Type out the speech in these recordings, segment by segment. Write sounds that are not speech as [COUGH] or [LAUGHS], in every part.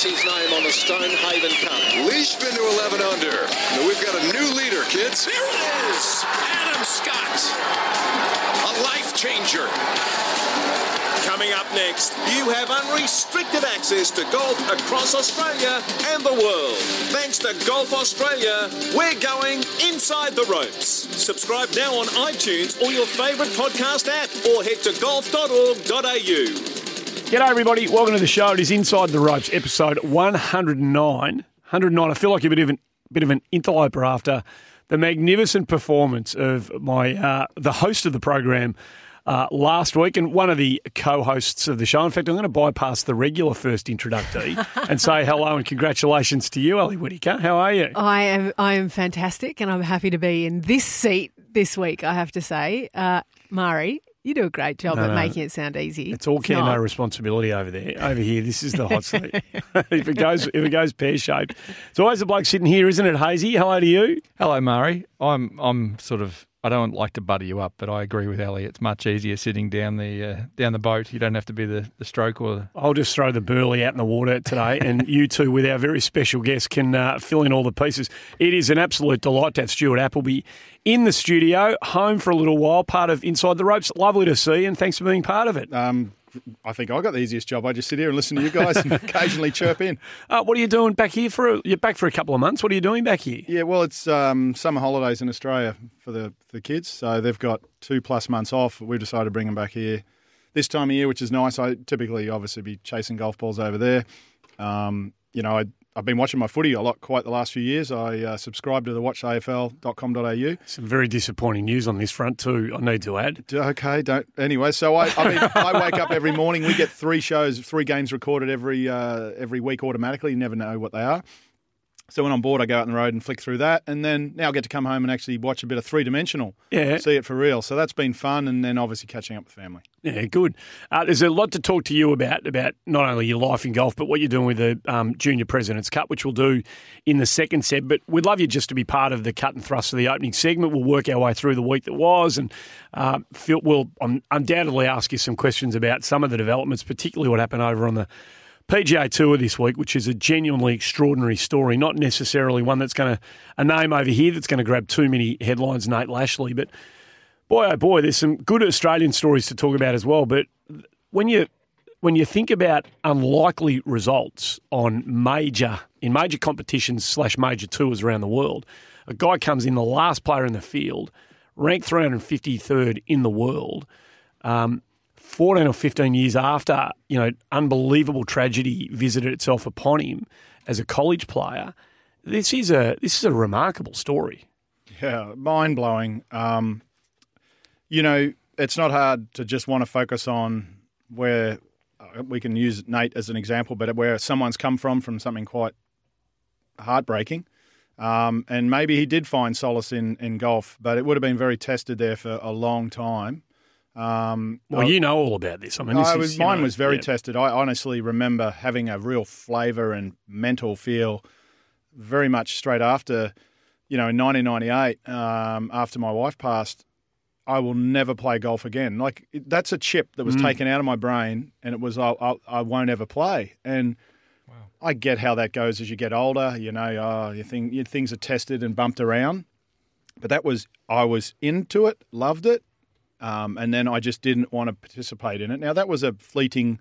Gets his name on the Stonehaven Cup. Leishman to 11 under. Now we've got a new leader, kids. Here it is! Adam Scott. A life changer. Coming up next, you have unrestricted access to golf across Australia and the world. Thanks to Golf Australia, we're going inside the ropes. Subscribe now on iTunes or your favourite podcast app or head to golf.org.au. G'day, everybody. Welcome to the show. It is Inside the Ropes, episode 109. 109. I feel like a bit of an, bit of an interloper after the magnificent performance of my uh, the host of the program uh, last week and one of the co-hosts of the show. In fact, I'm going to bypass the regular first introductory [LAUGHS] and say hello and congratulations to you, Ali Whitaker. How are you? I am I am fantastic, and I'm happy to be in this seat this week. I have to say, uh, Mari, you do a great job No, at no. making it sound easy. It's all care, no responsibility over there. Over here, this is the hot seat. [LAUGHS] [LAUGHS] if it goes, if it goes pear shaped, it's always the bloke sitting here, isn't it, Hazy? Hello to you. Hello, Murray. I'm I'm sort of I don't like to butter you up, but I agree with Ali. It's much easier sitting down the uh, down the boat. You don't have to be the, the stroke or I'll just throw the burley out in the water today, and [LAUGHS] you two, with our very special guest, can uh, fill in all the pieces. It is an absolute delight to have Stuart Appleby in the studio, home for a little while, part of Inside the Ropes. Lovely to see, you, and thanks for being part of it. Um, I think I got the easiest job. I just sit here and listen to you guys and [LAUGHS] occasionally chirp in. Uh, what are you doing back here for? A, you're back for a couple of months. What are you doing back here? Yeah, well, it's um, summer holidays in Australia for the for the kids, so they've got two plus months off. We've decided to bring them back here this time of year, which is nice. I typically obviously be chasing golf balls over there. Um, you know, I, I've been watching my footy a lot quite the last few years. I uh, subscribe to the watchafl.com.au. Some very disappointing news on this front too. I need to add. Okay, don't. Anyway, so I, I mean, I wake up every morning. We get three shows, three games recorded every uh, every week automatically. You never know what they are. So when I'm bored, I go out on the road and flick through that, and then now I get to come home and actually watch a bit of three dimensional. Yeah. see it for real. So that's been fun, and then obviously catching up with family. Yeah, good. Uh, there's a lot to talk to you about about not only your life in golf, but what you're doing with the um, Junior Presidents Cup, which we'll do in the second set. But we'd love you just to be part of the cut and thrust of the opening segment. We'll work our way through the week that was, and uh, Phil will um, undoubtedly ask you some questions about some of the developments, particularly what happened over on the PGA Tour this week, which is a genuinely extraordinary story. Not necessarily one that's going to a name over here that's going to grab too many headlines. Nate Lashley, but boy, oh boy, there's some good Australian stories to talk about as well. But when you when you think about unlikely results on major in major competitions slash major tours around the world, a guy comes in the last player in the field, ranked 353rd in the world. Um, 14 or 15 years after, you know, unbelievable tragedy visited itself upon him as a college player. This is a this is a remarkable story. Yeah, mind blowing. Um, you know, it's not hard to just want to focus on where uh, we can use Nate as an example, but where someone's come from from something quite heartbreaking. Um, and maybe he did find solace in, in golf, but it would have been very tested there for a long time. Um, Well, I- you know all about this. I mean, this I was, you mine know, was very yeah. tested. I honestly remember having a real flavour and mental feel very much straight after, you know, in 1998, um, after my wife passed. I will never play golf again. Like that's a chip that was Mm. taken out of my brain, and it was I, I, I won't ever play. And I get how that goes as you get older. You know, uh, you think your things are tested and bumped around. But that was I was into it, loved it, um, and then I just didn't want to participate in it. Now that was a fleeting,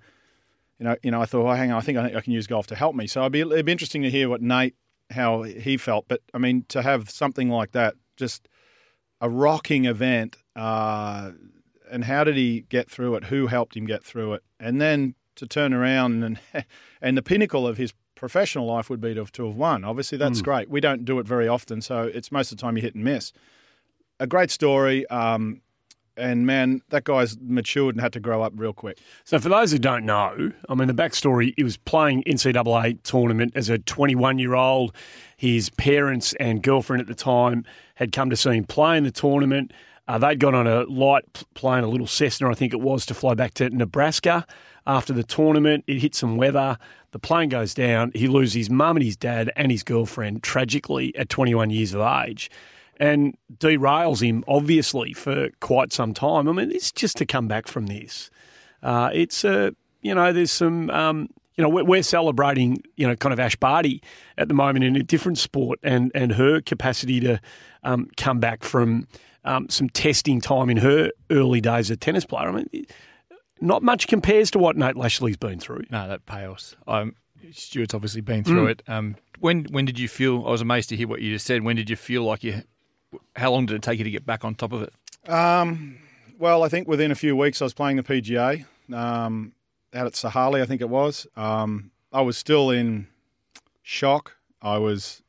you know, you know. I thought, oh, hang on, I think I, I can use golf to help me. So it'd be, it'd be interesting to hear what Nate how he felt. But I mean, to have something like that, just a rocking event, uh, and how did he get through it? Who helped him get through it? And then to turn around and [LAUGHS] and the pinnacle of his professional life would be to, to have won. Obviously, that's Mm. great. We don't do it very often, so it's most of the time you hit and miss. A great story. Um, and man, that guy's matured and had to grow up real quick. So, for those who don't know, I mean, the backstory: he was playing NCAA tournament as a 21 year old. His parents and girlfriend at the time had come to see him play in the tournament. Uh, they'd gone on a light plane, a little Cessna, I think it was, to fly back to Nebraska after the tournament. It hit some weather. The plane goes down. He loses his mum and his dad and his girlfriend tragically at 21 years of age and derails him, obviously, for quite some time. I mean, it's just to come back from this. Uh, it's a, uh, you know, there's some, um, you know, we're, we're, celebrating, you know, kind of Ash Barty at the moment in a different sport and, and her capacity to um, come back from um, some testing time in her early days as a tennis player. I mean, not much compares to what Nate Lashley's been through. No, that pales. Um, Stuart's obviously been through mm. it. Um, when when did you feel? I was amazed to hear what you just said. When did you feel like you how long did it take you to get back on top of it? Um, well, I think within a few weeks I was playing the PGA um, out at Sahalee, I think it was. Um, I was still in shock. I was,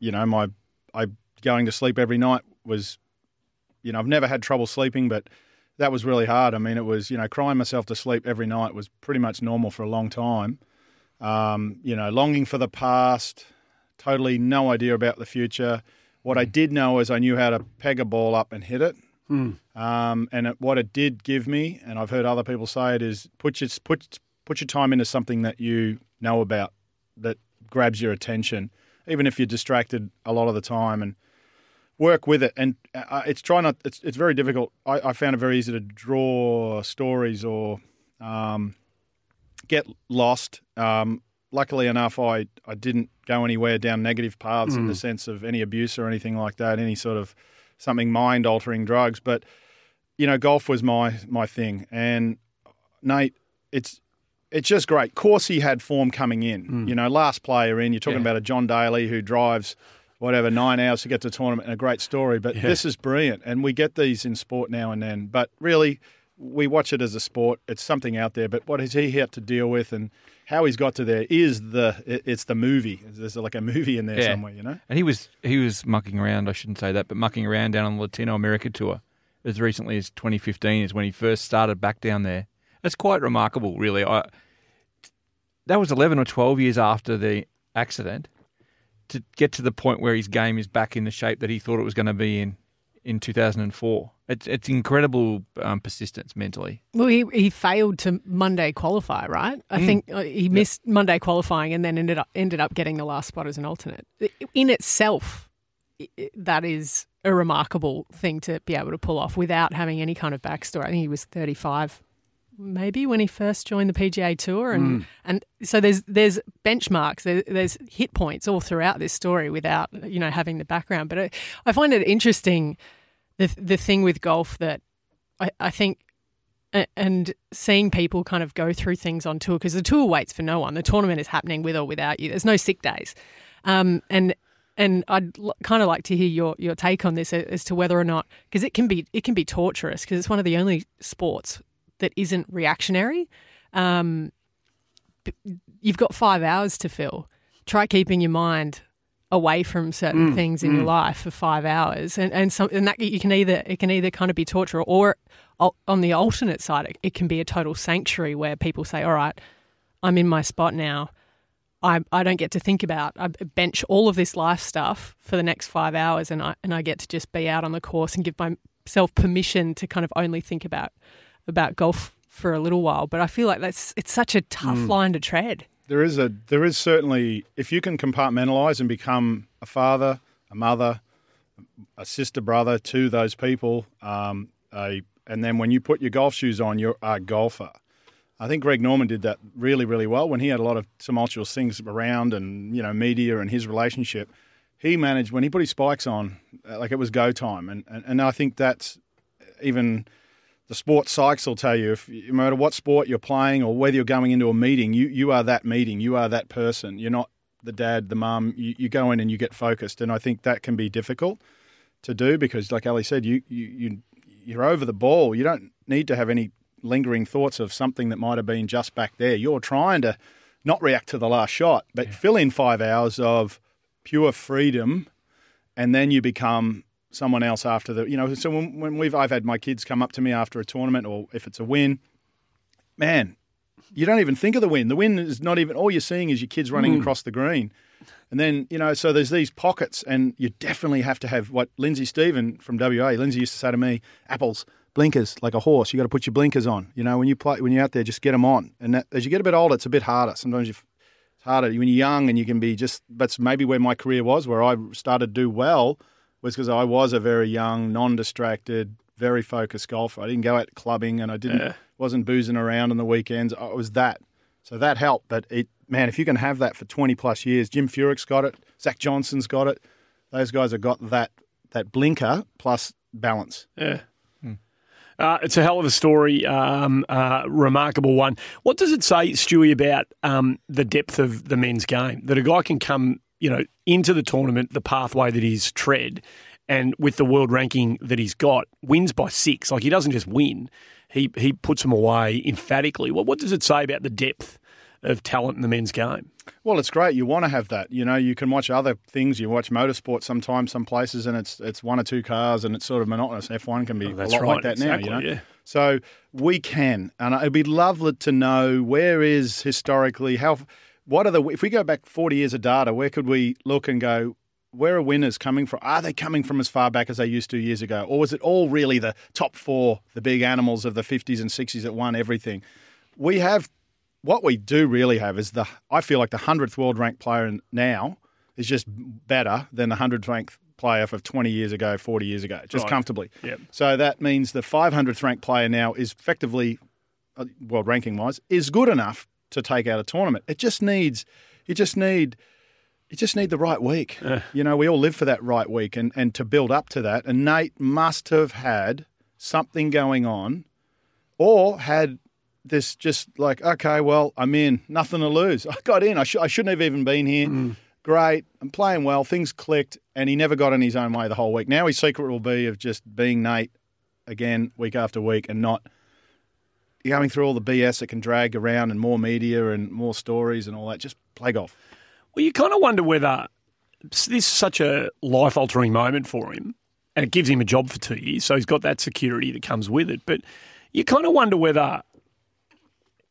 you know, my I going to sleep every night was, you know, I've never had trouble sleeping, but that was really hard. I mean, it was, you know, crying myself to sleep every night was pretty much normal for a long time. Um, you know, longing for the past, totally no idea about the future. What I did know is I knew how to peg a ball up and hit it. Mm. Um, and it, what it did give me, and I've heard other people say it, is put your put put your time into something that you know about that grabs your attention, even if you're distracted a lot of the time, and work with it. And uh, it's try not. It's it's very difficult. I, I, found it very easy to draw stories or um, get lost. Um, luckily enough, I, I didn't go anywhere down negative paths mm. in the mm. sense of any abuse or anything like that, any sort of something mind altering drugs. But, you know, golf was my, my thing. And Nate, it's, it's just great. Corsi had form coming in. Mm. You know, last player in. You're talking yeah. about a John Daly who drives whatever nine hours to get to the tournament and a great story. But yeah. this is brilliant, and we get these in sport now and then. But really, we watch it as a sport. It's something out there. But what has he had to deal with, and how he's got to there is the it's the movie. There's like a movie in there yeah. somewhere, you know. And he was he was mucking around. I shouldn't say that, but mucking around down on the Latinoamerica tour as recently as 2015 is when he first started back down there. It's quite remarkable, really. I, that was 11 or 12 years after the accident to get to the point where his game is back in the shape that he thought it was going to be in in 2004. It's it's incredible um, persistence mentally. Well, he he failed to Monday qualify, right? I mm. think uh, he missed yep. Monday qualifying and then ended up ended up getting the last spot as an alternate. In itself, that is a remarkable thing to be able to pull off without having any kind of backstory. I think he was 35 maybe when he first joined the PGA Tour, and mm. and so there's there's benchmarks, there, there's hit points all throughout this story without you know having the background. But I, I find it interesting the the thing with golf that I, I think and seeing people kind of go through things on tour because the tour waits for no one. The tournament is happening with or without you. There's no sick days, um, and and I'd l- kind of like to hear your your take on this as to whether or not because it can be it can be torturous because it's one of the only sports that isn't reactionary. Um, you've got five hours to fill. Try keeping your mind away from certain mm, things in mm. your life for five hours, and and some and that you can either it can either kind of be torture or on the alternate side it, it can be a total sanctuary where people say, all right, I'm in my spot now. I, I don't get to think about. I bench all of this life stuff for the next five hours, and I and I get to just be out on the course and give myself permission to kind of only think about about golf for a little while. But I feel like that's it's such a tough mm. line to tread. There is a there is certainly if you can compartmentalize and become a father, a mother, a sister, brother to those people, um, a, and then when you put your golf shoes on, you're a golfer. I think Greg Norman did that really, really well when he had a lot of tumultuous things around and you know media and his relationship. He managed when he put his spikes on, uh, like it was go time, and and, and I think that's even the sports psychs will tell you if no matter what sport you're playing or whether you're going into a meeting, you you are that meeting, you are that person. You're not the dad, the mum. You, you go in and you get focused, and I think that can be difficult to do because, like Ali said, you you, you you're over the ball. You don't need to have any lingering thoughts of something that might have been just back there. You're trying to not react to the last shot, but yeah. fill in five hours of pure freedom, and then you become someone else after the you know. So when, when we've I've had my kids come up to me after a tournament or if it's a win, man, you don't even think of the win. The win is not even all you're seeing is your kids running hmm. across the green. And then, you know, so there's these pockets, and you definitely have to have what Lindsay Stephen from WA, Lindsay used to say to me, apples, blinkers, like a horse. You got to put your blinkers on. You know, when you play, when you're out there, just get them on. And that, as you get a bit older, it's a bit harder. Sometimes you it's harder when you're young and you can be just, that's maybe where my career was, where I started to do well, was because I was a very young, non distracted, very focused golfer. I didn't go out clubbing and I didn't, wasn't boozing around on the weekends. I was that. So that helped. But it, man, if you can have that for 20 plus years, Jim Furyk's got it, Zach Johnson's got it. Those guys have got that that blinker plus balance. Yeah. Uh, it's a hell of a story, um, uh, remarkable one. What does it say, Stewie, about um, the depth of the men's game? That a guy can come, you know, into the tournament, the pathway that he's tread, and with the world ranking that he's got, wins by six. Like he doesn't just win; he he puts them away emphatically. What what does it say about the depth of talent in the men's game? Well, it's great. You want to have that. You know, you can watch other things. You watch motorsport sometimes, some places, and it's it's one or two cars, and it's sort of monotonous. F one can be Oh, a lot right, like that now. You know, yeah. so we can, and it'd be lovely to know where is historically how. What are the if we go back forty years of data? Where could we look and go? Where are winners coming from? Are they coming from as far back as they used to years ago, or was it all really the top four, the big animals of the fifties and sixties that won everything? We have what we do really have is the I feel like the hundredth world ranked player now is just better than the hundredth ranked player for twenty years ago, forty years ago, just Right. comfortably. Yep. So that means the five hundredth ranked player now is effectively, uh, world ranking wise, is good enough to take out a tournament. It just needs, you just need. You just need the right week. You know, we all live for that right week and, and to build up to that. And Nate must have had something going on or had this just like, okay, well, I'm in, nothing to lose. I got in. I, sh- I shouldn't have even been here. Mm. Great. I'm playing well. Things clicked, and he never got in his own way the whole week. Now his secret will be of just being Nate again week after week and not going through all the BS that can drag around and more media and more stories and all that. Just play golf. Well, you kind of wonder whether this is such a life altering moment for him, and it gives him a job for two years, so he's got that security that comes with it. But you kind of wonder whether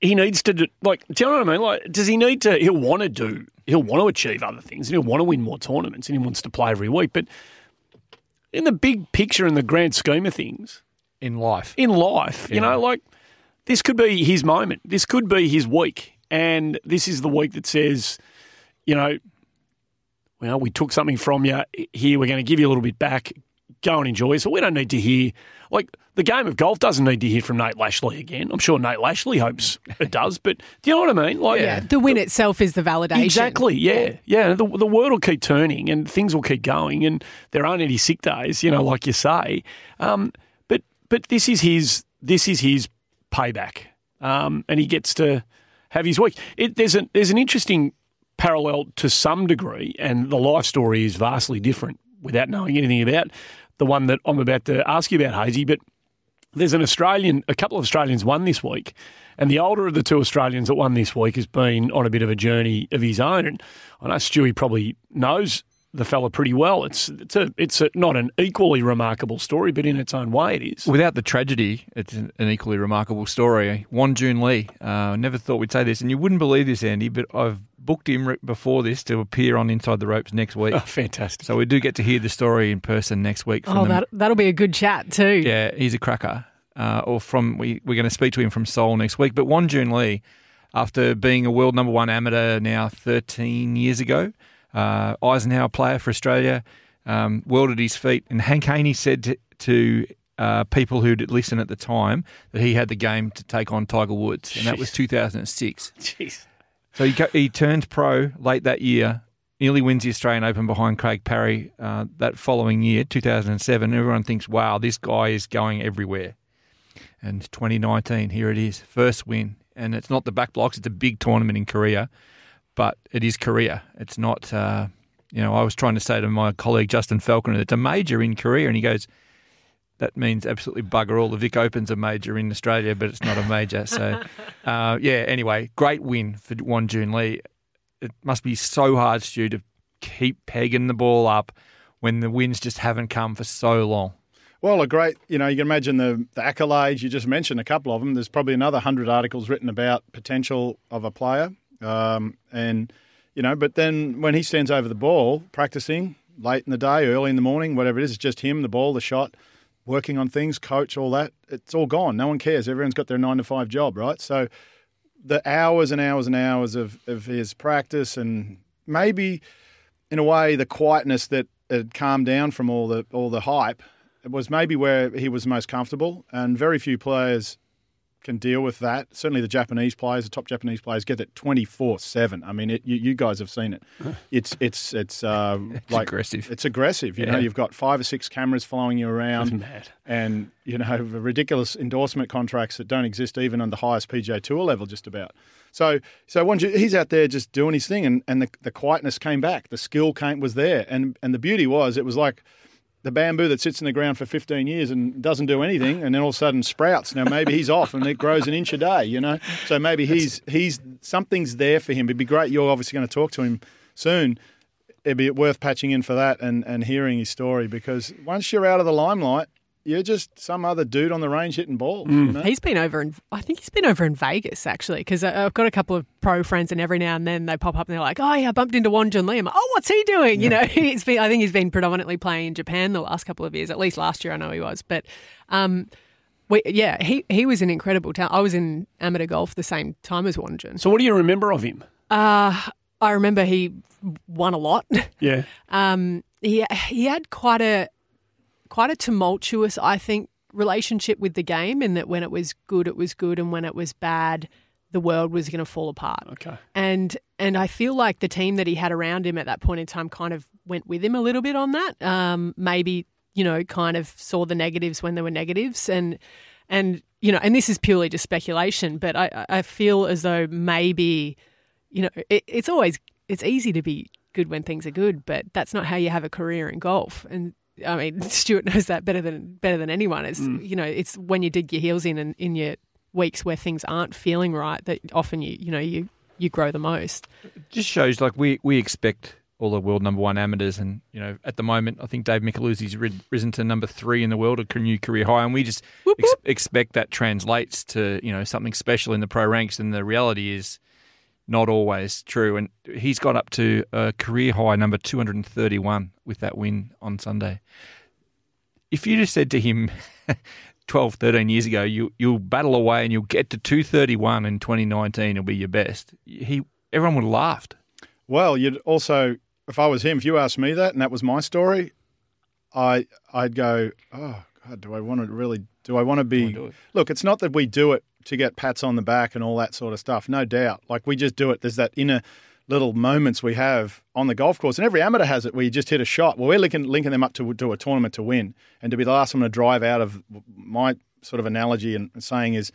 he needs to, do, like, do you know what I mean? Like, does he need to? He'll want to do, he'll want to achieve other things, and he'll want to win more tournaments, and he wants to play every week. But in the big picture, in the grand scheme of things, in life. in life, you know, like this could be his moment. This could be his week. And this is the week that says, you know, well, we took something from you. Here, we're going to give you a little bit back. Go and enjoy. So we don't need to hear, like, the game of golf doesn't need to hear from Nate Lashley again. I'm sure Nate Lashley hopes it does, but do you know what I mean? Like, Yeah, the win itself is the validation. Exactly. Yeah. Yeah. The, the world will keep turning and things will keep going, and there aren't any sick days, you know, like you say. Um, but but this is his this is his payback, um, and he gets to have his week. It, there's an there's an interesting parallel to some degree, and the life story is vastly different without knowing anything about the one that I'm about to ask you about, Hazy. But there's an Australian, a couple of Australians won this week, and the older of the two Australians that won this week has been on a bit of a journey of his own. And I know Stewie probably knows the fella pretty well. It's it's a it's a, not an equally remarkable story, but in its own way, it is. Without the tragedy, it's an an equally remarkable story. Won Joon Lee. Uh, I never thought we'd say this, and you wouldn't believe this, Andy, but I've booked him before this to appear on Inside the Ropes next week. [LAUGHS] Oh, fantastic. So we do get to hear the story in person next week. From Oh, that, that'll be a good chat too. Yeah, he's a cracker. Uh, or from we we're going to speak to him from Seoul next week. But Won Joon Lee, after being a world number one amateur now 13 years ago, uh, Eisenhower player for Australia, um, world at his feet, and Hank Haney said to, to uh, people who'd listen at the time that he had the game to take on Tiger Woods, and that was 2006. Jeez. So he, he turned pro late that year, nearly wins the Australian Open behind Craig Parry uh, that following year, 2007. Everyone thinks, wow, this guy is going everywhere. And 2019, here it is, first win. And it's not the back blocks, it's a big tournament in Korea, but it is Korea. It's not, uh, you know, I was trying to say to my colleague Justin Falconer, it's a major in Korea. And he goes, that means absolutely bugger all. The Vic Open's a major in Australia, but it's not a major. So, [LAUGHS] uh, yeah, anyway, great win for Won Joon Lee. It must be so hard, Stu, to keep pegging the ball up when the wins just haven't come for so long. Well, a great, you know, you can imagine the, the accolades. You just mentioned a couple of them. There's probably another hundred articles written about potential of a player, um, and you know, but then when he stands over the ball practicing late in the day, early in the morning, whatever it is, it's just him, the ball, the shot, working on things, coach, all that. It's all gone. No one cares. Everyone's got their nine to five job, right? So the hours and hours and hours of, of his practice and maybe in a way the quietness that had calmed down from all the all the hype it was maybe where he was most comfortable and very few players can deal with that. Certainly, the Japanese players, the top Japanese players, get it twenty four seven. I mean, it, you, you, guys have seen it. It's it's it's, uh, [LAUGHS] it's like aggressive. It's aggressive. You Yeah. know, you've got five or six cameras following you around, mad. and you know, [LAUGHS] ridiculous endorsement contracts that don't exist even on the highest PGA Tour level, just about. So, so once he's out there just doing his thing, and, and the, the quietness came back, the skill came was there, and and the beauty was it was like the bamboo that sits in the ground for 15 years and doesn't do anything, and then all of a sudden sprouts. Now maybe he's off and it grows an inch a day, you know. So maybe he's he's something's there for him. It'd be great. You're obviously going to talk to him soon. It'd be worth patching in for that and and hearing his story because once you're out of the limelight, you're just some other dude on the range hitting balls. You know? He's been over in, I think he's been over in Vegas actually, because I've got a couple of pro friends, and every now and then they pop up and they're like, "Oh yeah, I bumped into Won Joon Lee." I'm like, "Oh, what's he doing?" You know, [LAUGHS] he's been. I think he's been predominantly playing in Japan the last couple of years. At least last year, I know he was. But, um, we, yeah, he he was an incredible talent. I was in amateur golf the same time as Won Joon. So, what do you remember of him? Uh, I remember he won a lot. Yeah. [LAUGHS] Um, he he had quite a quite a tumultuous, I think, relationship with the game. In that when it was good, it was good, and when it was bad, the world was going to fall apart. Okay. And and I feel like the team that he had around him at that point in time kind of went with him a little bit on that. Um, maybe you know, kind of saw the negatives when there were negatives, and and you know, and this is purely just speculation, but I I feel as though maybe you know, it, it's always it's easy to be good when things are good, but that's not how you have a career in golf. And I mean, [LAUGHS] Stuart knows that better than better than anyone. It's mm. you know, it's when you dig your heels in and in your weeks where things aren't feeling right that often you you know you you grow the most. just shows like we, we expect all the world number one amateurs, and you know at the moment I think Dave Micheluzzi's risen to number three in the world, a new career high, and we just ex- expect that translates to you know something special in the pro ranks, and the reality is not always true. And he's got up to a career high number two hundred and thirty one with that win on Sunday. If you just said to him [LAUGHS] 12, 13 years ago, you you'll battle away and you'll get to two thirty one in twenty nineteen, it'll be your best. He everyone would have laughed. Well, you'd also, if I was him, if you asked me that and that was my story, I I'd go, oh God, do I want to really? Do I want to be? do it. Look, it's not that we do it to get pats on the back and all that sort of stuff. No doubt. Like we just do it. There's that inner little moments we have on the golf course, and every amateur has it where you just hit a shot. Well, we're linking, linking them up to to a tournament to win, and to be the last one to drive out of my sort of analogy and saying is.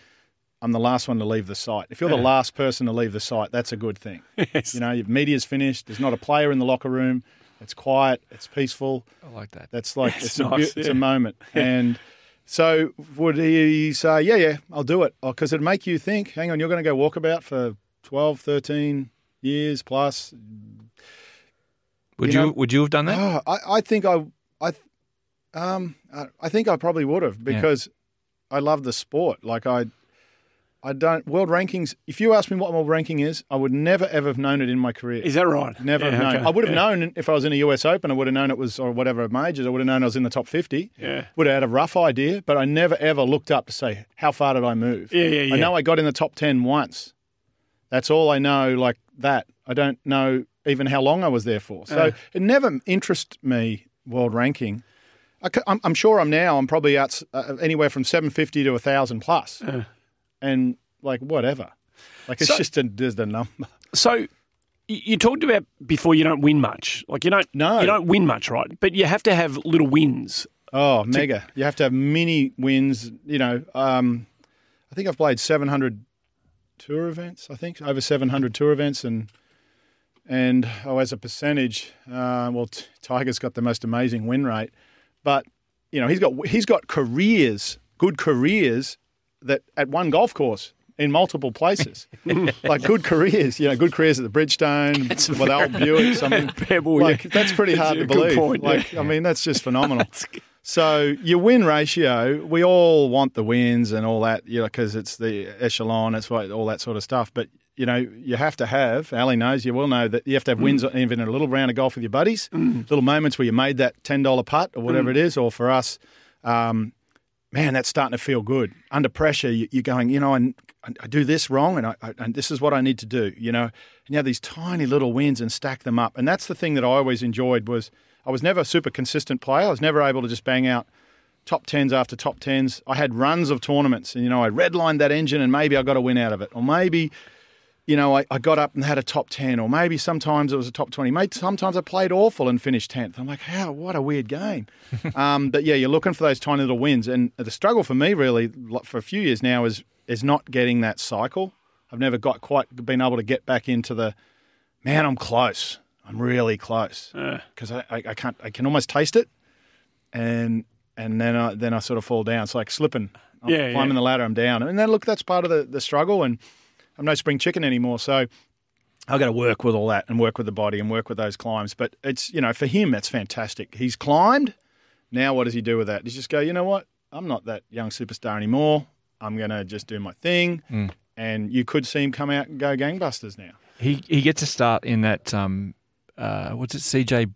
I'm the last one to leave the site. If you're the last person to leave the site, that's a good thing. [LAUGHS] Yes. You know, your media's finished. There's not a player in the locker room. It's quiet. It's peaceful. I like that. That's like [LAUGHS] it's, a, nice, it's yeah. a moment. And so would he say, yeah, yeah, I'll do it? Because it'd make you think, hang on, you're going to go walkabout for 12, 13 years plus. Would You you, know- would you have done that? Oh, I, I think I, I, um, I, I think I probably would have because I love the sport. Like I, I don't world rankings. If you ask me what my ranking is, I would never ever have known it in my career. Is that right? Never Yeah, have known. okay. I would have Yeah. known if I was in a US Open. I would have known it was or whatever majors. I would have known I was in the top fifty. Yeah. Would have had a rough idea, but I never ever looked up to say how far did I move. Yeah, yeah, yeah. I know I got in the top ten once. That's all I know. Like that, I don't know even how long I was there for. So Uh. it never interested me world ranking. I, am I'm sure I'm now. I'm probably out uh, anywhere from seven fifty to thousand plus, and like whatever. Like it's So- just a, just a number. So you talked about before you don't win much. Like you don't No. you don't win much, right? But you have to have little wins. Oh, mega! You have to have mini wins. You know, um, I think I've played 700 tour events. I think over 700 tour events, and and oh, as a percentage, uh, well, t- Tiger's got the most amazing win rate, but you know he's got he's got careers, good careers that at one golf course. in multiple places, [LAUGHS] like good careers. You know, good careers at the Bridgestone with old Buick. [LAUGHS] I mean, Pebble, like yeah. that's pretty That's hard to believe. point, yeah. like, I mean, that's just phenomenal. So your win ratio, we all want the wins and all that, you know, because it's the echelon, it's what all that sort of stuff. But you know, you have to have. Ali knows you will know that you have to have wins Mm. even in a little round of golf with your buddies, little moments where you made that ten dollar putt or whatever Mm. it is. Or for us, um, man, that's starting to feel good. Under pressure, you, you're going, you know, and I, I do this wrong, and I, I, and this is what I need to do, you know. And you have these tiny little wins and stack them up, and that's the thing that I always enjoyed was I was never a super consistent player. I was never able to just bang out top tens after top tens. I had runs of tournaments, and you know, I redlined that engine, and maybe I got a win out of it, or maybe. You know, I, I got up and had a top 10, or maybe sometimes it was a top 20. Maybe sometimes I played awful and finished 10th. I'm like, how? What a weird game. [LAUGHS] um, but yeah, you're looking for those tiny little wins. And the struggle for me, really, for a few years now, is is not getting that cycle. I've never got quite been able to get back into the, man, I'm close. I'm really close because I, I, I can't. I can almost taste it, and and then I then I sort of fall down. It's like slipping. I'm Yeah, climbing yeah. the ladder. I'm down, and then look, that's part of the the struggle. And I'm no spring chicken anymore, so. I've got to work with all that and work with the body and work with those climbs. But it's, you know, for him, that's fantastic. He's climbed. Now, what does he do with that? Does he just go, you know what? I'm not that young superstar anymore. I'm going to just do my thing. Mm. And you could see him come out and go gangbusters now. He he gets a start in that. Um, uh, what's it? CJ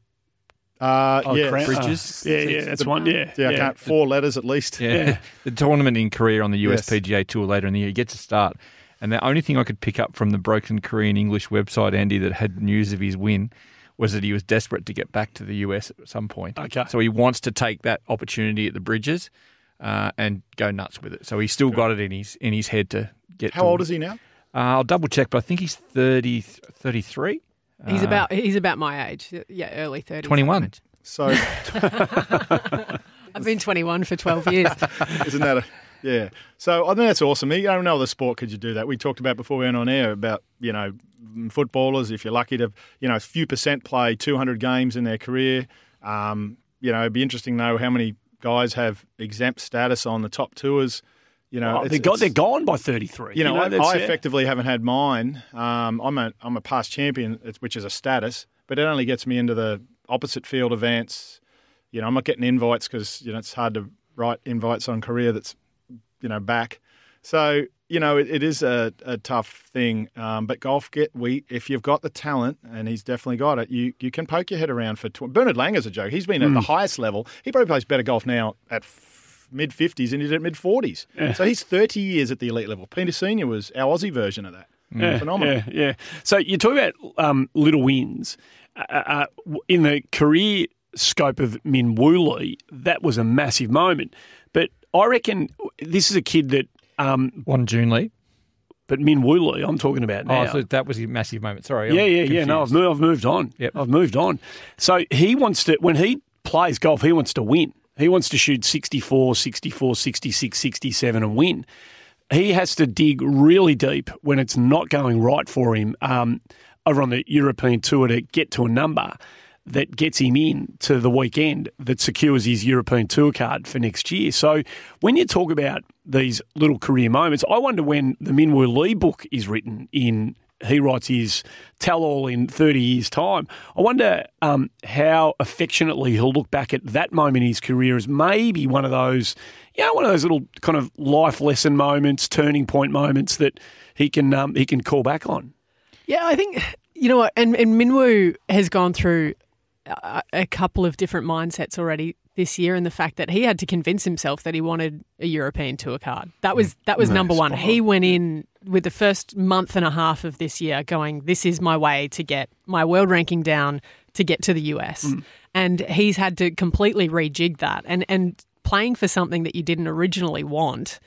Uh, Oh, yeah. Cran- Bridges? uh, yeah, yeah, that's one. Yeah, Yeah, I can't, four letters at least. Yeah. [LAUGHS] the tournament in Korea on the US Yes. PGA Tour later in the year. He gets a start. And the only thing I could pick up from the Broken Korean English website, Andy, that had news of his win was that he was desperate to get back to the US at some point. Okay. So he wants to take that opportunity at the Bridges uh, and go nuts with it. So he's still got it in his in his head to get How to, old is he now? Uh, I'll double check, but I think he's 30, 33. He's Uh, about he's about my age. Yeah, early thirties. 21. So [LAUGHS] I've been 21 for 12 years. [LAUGHS] isn't that a yeah? So I think that's awesome. You don't know other sport could you do that? We talked about before we went on air about you know footballers. If you're lucky to you know a few percent play 200 games in their career, um, you know it'd be interesting to know how many guys have exempt status on the top tours. You know, Oh, they got, they're gone by 33. You know, I, that's- I yeah. effectively haven't had mine. Um, I'm a I'm a past champion, which is a status, but it only gets me into the opposite field events. You know, I'm not getting invites because you know it's hard to write invites on career that's you know back. So you know, it, it is a, a tough thing. Um, but golf, get we if you've got the talent, and he's definitely got it, you you can poke your head around for. Tw- Bernard Langer's a joke. He's been at the highest level. He probably plays better golf now at f- mid fifties than he did at mid forties. So he's thirty years at the elite level. Peter Senior was our Aussie version of that. Yeah, Phenomenal. Yeah, yeah. So you talk about um, little wins. Uh, uh, in the career scope of Min Woo Lee, that was a massive moment. I reckon this is a kid that, um, Won Joon Lee. but Min Woo Lee, I'm talking about now. Oh, so that was a massive moment. Sorry. yeah, I'm yeah, yeah. No, I've confused. moved, I've moved on. Yep. I've moved on. So he wants to, when he plays golf, he wants to win. He wants to shoot 64, 64, 66, 67 and win. He has to dig really deep when it's not going right for him um, over on the European tour to get to a number that gets him in to the weekend that secures his European tour card for next year. So when you talk about these little career moments, I wonder when the Min Woo Lee book is written in he writes his tell all in 30 years' time. I wonder um, how affectionately he'll look back at that moment in his career as maybe one of those, you know, one of those little kind of life lesson moments, turning point moments that he can um, he can call back on. Yeah, I think you know what, and and Min Woo has gone through a, couple of different mindsets already this year, and the fact that he had to convince himself that he wanted a European tour card. That was that was mm. number one. He went in with the first month and a half of this year going, "This is my way to get my world ranking down to get to the US," mm. and he's had to completely rejig that and and playing for something that you didn't originally want.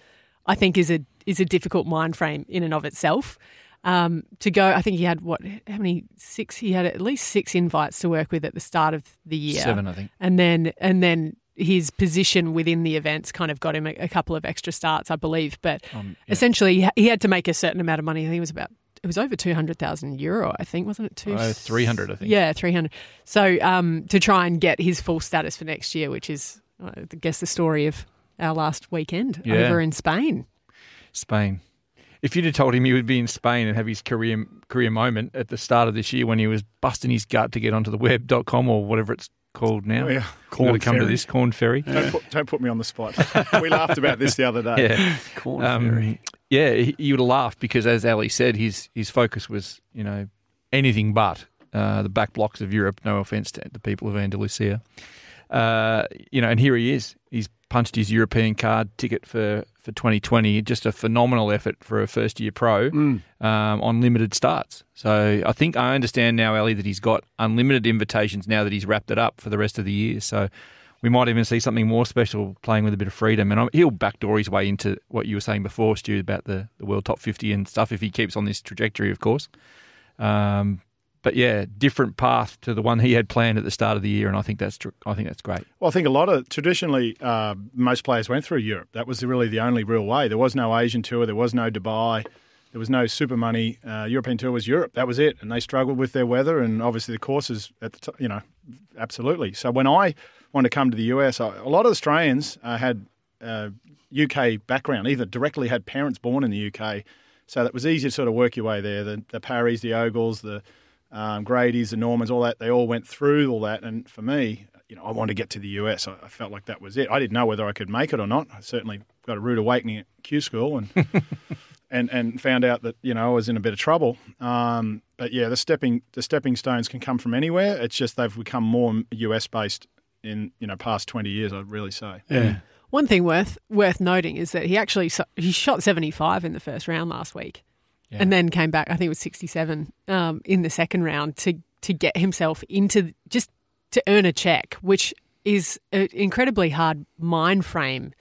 I think is a is a difficult mind frame in and of itself. Um, to go, I think he had what? How many? Six. He had at least six invites to work with at the start of the year. Seven, I think. And then and then his position within the events kind of got him a, a couple of extra starts, I believe. But essentially, he ha- he had to make a certain amount of money. I think it was about it was over two hundred thousand euro. I think wasn't it? Two Oh, 300, I think. Yeah, three hundred. So um, to try and get his full status for next year, which is I guess the story of our last weekend Yeah. over in Spain. Spain. If you'd have told him he would be in Spain and have his career career moment at the start of this year when he was busting his gut to get onto the web.com or whatever it's called now. Oh, yeah. Corn Corn to come to this Korn Ferry. Don't, put, don't put me on the spot. [LAUGHS] we laughed about this the other day. Yeah. Corn Um, Ferry. yeah, you would have laughed because, as Ali said, his his focus was you know anything but uh, the back blocks of Europe. No offense to the people of Andalusia, uh, you know, and here he is. He's punched his European card ticket for for 2020. Just a phenomenal effort for a first year pro um, on limited starts. So I think I understand now, Ellie, that he's got unlimited invitations now that he's wrapped it up for the rest of the year. So. We might even see something more special playing with a bit of freedom. And I'm- he'll backdoor his way into what you were saying before, Stu, about the, the world top 50 and stuff if he keeps on this trajectory, of course. Um, but yeah, different path to the one he had planned at the start of the year. And I think that's, I think that's great. Well, I think a lot of traditionally, uh, most players went through Europe. That was really the only real way. There was no Asian tour, there was no Dubai, there was no super money. Uh, European tour was Europe. That was it, and they struggled with their weather and obviously the courses at the t- you know, absolutely. So when I wanted to come to the US, I, a lot of Australians uh, had uh, UK background, either directly had parents born in the UK, so that was easy to sort of work your way there. The, the the Ogles, the um, Grady's, the Normans, all that, they all went through all that. And for me, you know, I wanted to get to the US. I, I felt like that was it. I didn't know whether I could make it or not. I certainly got a rude awakening at Q school and [LAUGHS] and and found out that you know I was in a bit of trouble. Um, but yeah, the stepping the stepping stones can come from anywhere. It's just they've become more US based in you know past twenty years. I'd really say. Yeah. One thing worth worth noting is that he actually he shot 75 in the first round last week, and then came back. I think it was 67 um, in the second round to to get himself into just to earn a check, which is an incredibly hard mind frame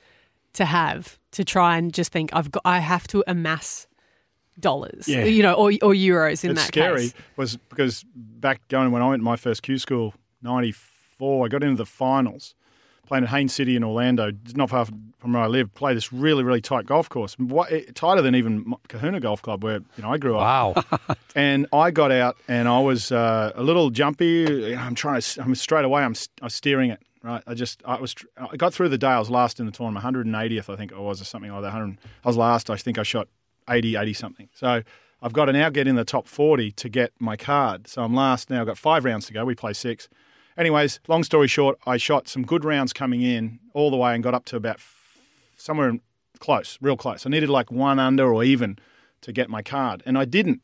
to have to try and just think I've got I have to amass dollars, Yeah. you know, or, or euros in it's that scary case. was because back going when I went to my first Q school '94, I got into the finals. Playing at Haines City in Orlando, not far from where I live, play this really, really tight golf course, What- eh, tighter than even Cohuna Golf Club, where you know I grew up. Wow. [LAUGHS] and I got out and I was uh, a little jumpy. I'm trying to. I'm straight away. I'm, I'm steering it. Right. I just. I was. I got through the day. I was last in the tournament. 180th, I think it was, or something like that. 100. I was last. I think I shot 80, 80 something. So I've got to now get in the top 40 to get my card. So I'm last now. I've got five rounds to go. We play six. Anyways, long story short, I shot some good rounds coming in all the way and got up to about f- somewhere in- close, real close. I needed like one under or even to get my card, and I didn't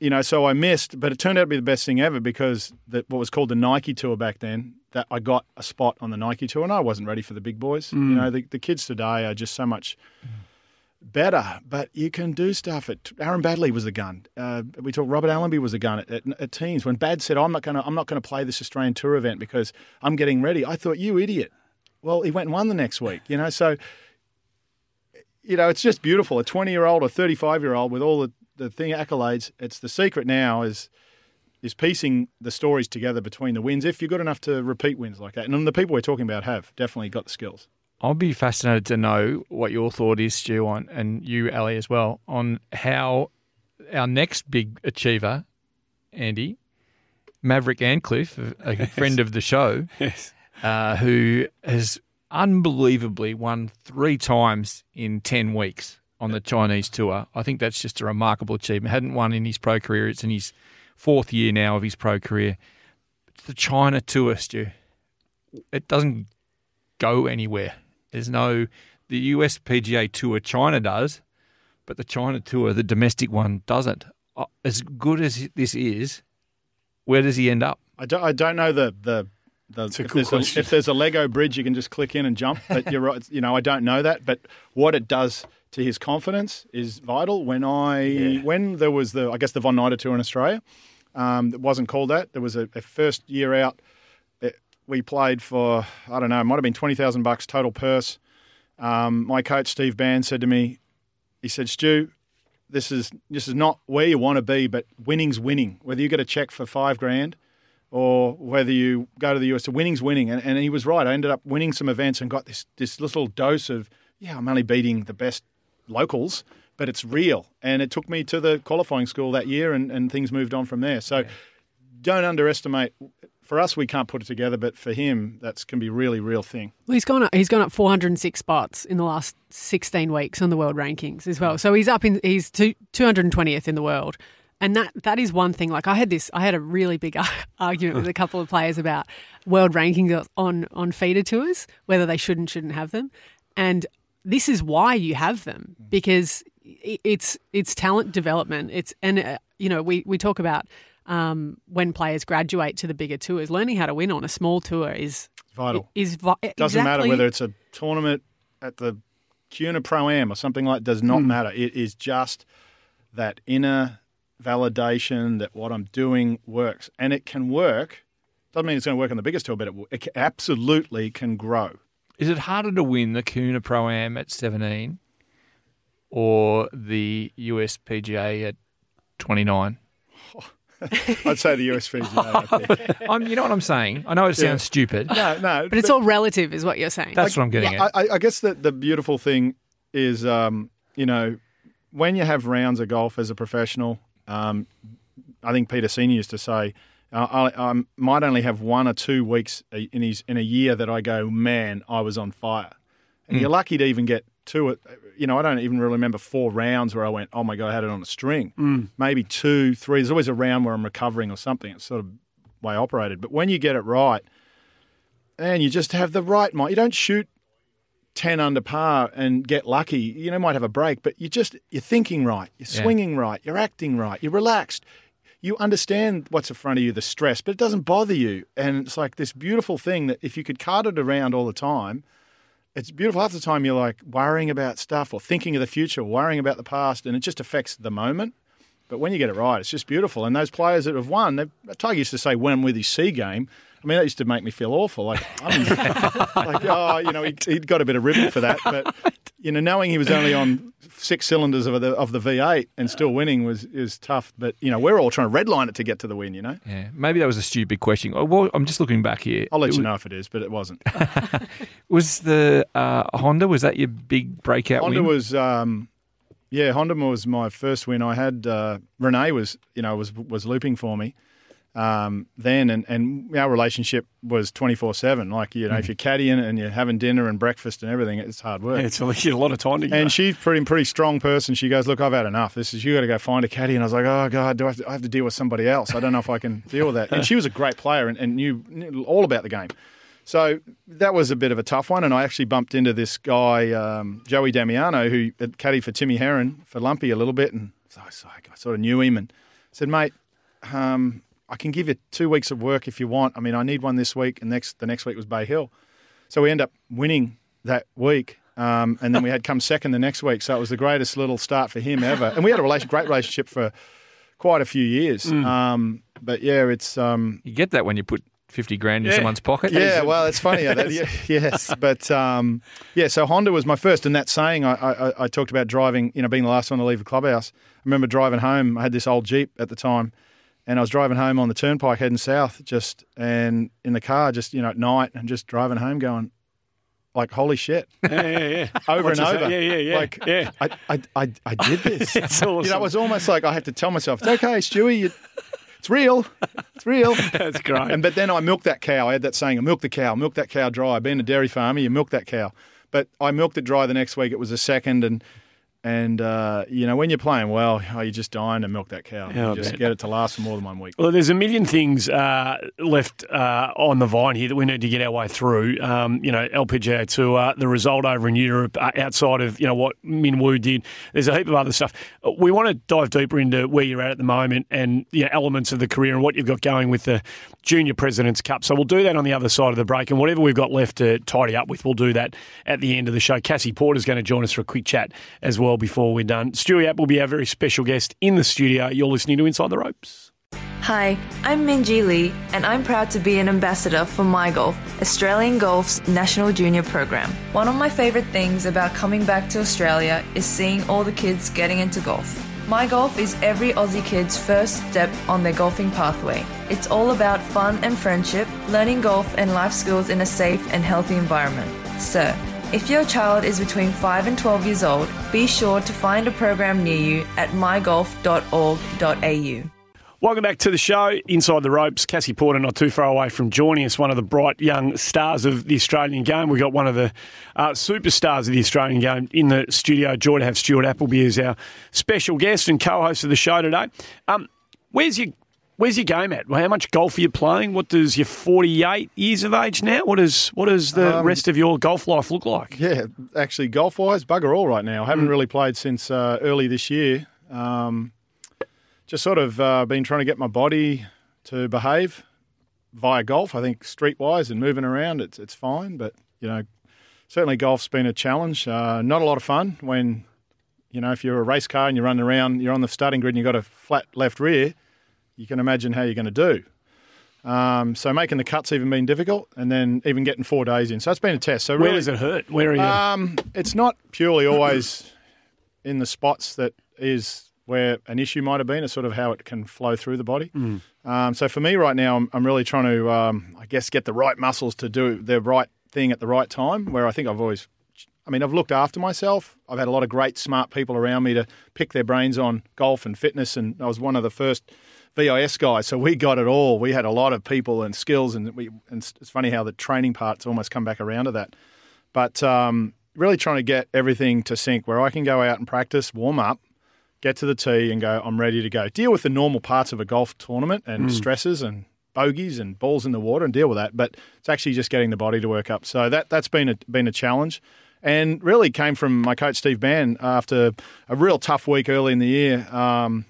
you know, so I missed, but it turned out to be the best thing ever because the, what was called the Nike Tour back then, that I got a spot on the Nike Tour, and I wasn't ready for the big boys. You mm. know, the, the kids today are just so much mm. Better, but you can do stuff. At Aaron Baddeley was the gun. Uh, we talked. Robert Allenby was the gun at, at, at teams. When Bad said, "I'm not going to, I'm not going to play this Australian Tour event because I'm getting ready," I thought, "You idiot." Well, he went and won the next week. You know, so you know, it's just beautiful. A 20 year old or 35 year old with all the, the thing accolades. It's the secret now is is piecing the stories together between the wins. If you're good enough to repeat wins like that, and the people we're talking about have definitely got the skills. I'll be fascinated to know what your thought is, Stu, on and you, Ali, as well, on how our next big achiever, Andy, Maverick Antcliff, a a friend of the show, Yes. uh, who has unbelievably won three times in 10 weeks on the Chinese tour. I think that's just a remarkable achievement. Hadn't won in his pro career. It's in his fourth year now of his pro career. It's the China tour, Stu. It doesn't go anywhere. There's no, the US PGA Tour China does, but the China Tour, the domestic one, doesn't. Uh, As good as this is, where does he end up? I don't, I don't know the the. the a if, good there's a, question. if there's a Lego bridge, you can just click in and jump. But you're right. You know, I don't know that. But what it does to his confidence is vital. When I when there was the I guess the Von Nida tour in Australia, um, it wasn't called that. There was a, a first year out. We played for I don't know. It might have been twenty thousand bucks total purse. Um, my coach Steve Bann said to me, he said, "Stu, this is this is not where you want to be, but winning's winning. Whether you get a check for five grand." or whether you go to the US, so winning's winning. And, and he was right. I ended up winning some events and got this, this little dose of, yeah, I'm only beating the best locals, but it's real. And it took me to the qualifying school that year and, and things moved on from there. So don't underestimate for us, we can't put it together, but for him, that's can be really real thing. Well, he's gone up. He's gone up 406 spots in the last 16 weeks on the world rankings as well. So he's up in. He's two, 220th in the world, and that that is one thing. Like I had this. I had a really big [LAUGHS] argument with a couple of players about world rankings on on feeder tours, whether they should and shouldn't have them, and this is why you have them because it's it's talent development. It's and uh, you know we we talk about um, when players graduate to the bigger tours, learning how to win on a small tour is Vital. Is vi- Doesn't matter whether it's a tournament at the Cohuna Pro Am or something like. That, does not matter. It is just that inner validation that what I'm doing works, and it can work. Doesn't mean it's going to work on the biggest tour, but it, it absolutely can grow. Is it harder to win the Cohuna Pro Am at 17 or the US PGA at 29? [LAUGHS] I'd say the USPGA. [LAUGHS] I'm, you know what I'm saying? I know it sounds Yeah. stupid. no, no, But it's all relative, is what you're saying. That's what I'm getting I, at. I, I guess that the beautiful thing is, um, you know, when you have rounds of golf as a professional, um, I think Peter Senior used to say, uh, I, I might only have one or two weeks in his in a year that I go, man, I was on fire. And Mm. you're lucky to even get to it. You know, I don't even really remember four rounds where I went, oh my god, I had it on a string. Mm. Maybe two, three. There's always a round where I'm recovering or something. It's sort of way I operated. But when you get it right, and you just have the right mind, you don't shoot 10 under par and get lucky. You know, might have a break, but you just, you're thinking right, you're Yeah. swinging right, you're acting right, you're relaxed. You understand what's in front of you, the stress, but it doesn't bother you. And it's like this beautiful thing that if you could cart it around all the time, it's beautiful. Half the time you're like worrying about stuff or thinking of the future, worrying about the past, and it just affects the moment. But when you get it right, it's just beautiful. And those players that have won, Tiger used to say, "Win with his C game." I mean, that used to make me feel awful. Like, [LAUGHS] I'm, like oh, you know, he, he'd got a bit of ribbon for that. But [LAUGHS] you know, knowing he was only on six cylinders of the of the V8 and still winning was is tough. But you know, we're all trying to redline it to get to the win. You know, Yeah, maybe that was a stupid question. Oh, Well, I'm just looking back here. I'll let It you wa- know if it is, but it wasn't. [LAUGHS] Was the uh, Honda? Was that your big breakout Honda win? was, um, yeah, Honda was my first win. I had uh, Renee was, you know, was was looping for me um, then, and, and our relationship was twenty four seven. Like you know, if you're caddying and you're having dinner and breakfast and everything, it's hard work. Yeah, it's a, a lot of time together. And she's pretty pretty strong person. She goes, look, I've had enough. This is you got to go find a caddy. And I was like, oh god, do I have, to, I have to deal with somebody else? I don't know if I can [LAUGHS] deal with that. And she was a great player and, and knew, knew all about the game. So that was a bit of a tough one. And I actually bumped into this guy, um, Joey Damiano, who had caddied for Timmy Herron for Lumpy a little bit. And so I, so I sort of knew him and said, mate, um, I can give you two weeks of work if you want. I mean, I need one this week, and next the next week was Bay Hill. So we end up winning that week. Um, and then we had come second the next week. So it was the greatest little start for him ever. And we had a relation, great relationship for quite a few years. Mm. Um, but yeah, it's. Um, you get that when you put 50 grand in Yeah. someone's pocket. yeah, well, it's funny. how [LAUGHS] that, yeah, yes, but um, yeah. So Honda was my first, and that saying I, I, I talked about driving. You know, being the last one to leave the clubhouse. I remember driving home. I had this old Jeep at the time, and I was driving home on the turnpike heading south, just and in the car, just you know at night, and just driving home, going like, holy shit, [LAUGHS] yeah, yeah, yeah. [LAUGHS] over What's and over. Yeah, yeah, yeah. Like, yeah. I, I, I, I did this. [LAUGHS] It's awesome. You know, it was almost like I had to tell myself, it's okay, Stewie, you, it's real. It's real. That's great. And but then I milked that cow. I had that saying, I milk the cow, milk that cow dry. Being a dairy farmer, you milk that cow. But I milked it dry the next week. It was a second and and uh, you know, when you're playing well, oh, you're just dying to milk that cow. You just get it to last for more than one week. Well, there's a million things uh, left uh, on the vine here that we need to get our way through. Um, you know, LPGA Tour, the result over in Europe, uh, outside of you know what Min Woo did. There's a heap of other stuff. We want to dive deeper into where you're at at the moment and you know, elements of the career and what you've got going with the Junior Presidents Cup. So we'll do that on the other side of the break, and whatever we've got left to tidy up with, we'll do that at the end of the show. Cassie Porter's going to join us for a quick chat as well before we're done. Stewie App will be our very special guest in the studio. You're listening to Inside the Ropes. Hi, I'm Minjee Lee, and I'm proud to be an ambassador for MyGolf, Australian Golf's national junior program. One of my favourite things about coming back to Australia is seeing all the kids getting into golf. MyGolf is every Aussie kid's first step on their golfing pathway. It's all about fun and friendship, learning golf and life skills in a safe and healthy environment. So, if your child is between 5 and 12 years old, be sure to find a program near you at mygolf.org.au. Welcome back to the show. Inside the ropes, Cassie Porter not too far away from joining us, one of the bright young stars of the Australian game. We've got one of the uh, superstars of the Australian game in the studio. Joy to have Stuart Appleby as our special guest and co-host of the show today. Um, where's your Where's your game at? How much golf are you playing? What does your 48 years of age now? What does what does the Um, rest of your golf life look like? Yeah, actually, golf wise, bugger all right now. I haven't really played since uh, early this year. Um, just sort of uh, been trying to get my body to behave via golf. I think streetwise and moving around, it's it's fine. But you know, certainly golf's been a challenge. Uh, not a lot of fun when you know if you're a race car and you're running around, you're on the starting grid and you've got a flat left rear. You can imagine how you're going to do. Um, so making the cuts even been difficult, and then even getting four days in. So it's been a test. So Where does it hurt? Where are you? um, it's not purely always in the spots that is where an issue might have been. It's sort of how it can flow through the body. Mm. Um, so for me right now, I'm, I'm really trying to, um, I guess, get the right muscles to do the right thing at the right time. Where I think I've always, I mean, I've looked after myself. I've had a lot of great, smart people around me to pick their brains on golf and fitness, and I was one of the first VIS guys. So we got it all. We had a lot of people and skills, and we. And it's funny how the training part's almost come back around to that. But um, really trying to get everything to sync where I can go out and practice, warm up, get to the tee, and go. I'm ready to go. Deal with the normal parts of a golf tournament and Mm. stresses and bogeys and balls in the water and deal with that. But it's actually just getting the body to work up. So that that's been a been a challenge. And really came from my coach Steve Bann after a real tough week early in the year. Um,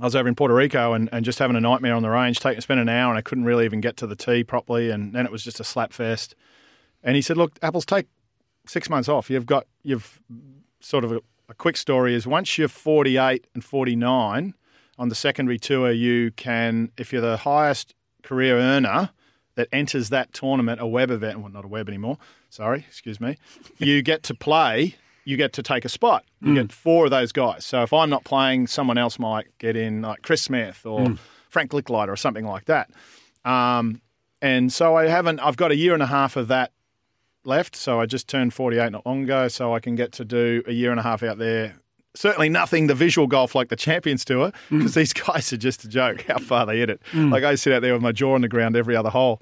I was over in Puerto Rico and, and just having a nightmare on the range. Taking spent an hour and I couldn't really even get to the tee properly, and then it was just a slap fest. And he said, "Look, Apples, take six months off. You've got you've sort of a, a quick story is once you're 48 and 49 on the secondary tour, you can if you're the highest career earner that enters that tournament, a web event, well, not a web anymore. Sorry, excuse me. You get to play. You get to take a spot. You get four of those guys. So if I'm not playing, someone else might get in, like Chris Smith or Mm. Frank Lickliter or something like that. Um, and so I haven't. I've got a year and a half of that left. So I just turned 48 not long ago, so I can get to do a year and a half out there. Certainly nothing the visual golf like the Champions Tour because these [LAUGHS] guys are just a joke how far they hit it. Mm. Like I sit out there with my jaw on the ground every other hole.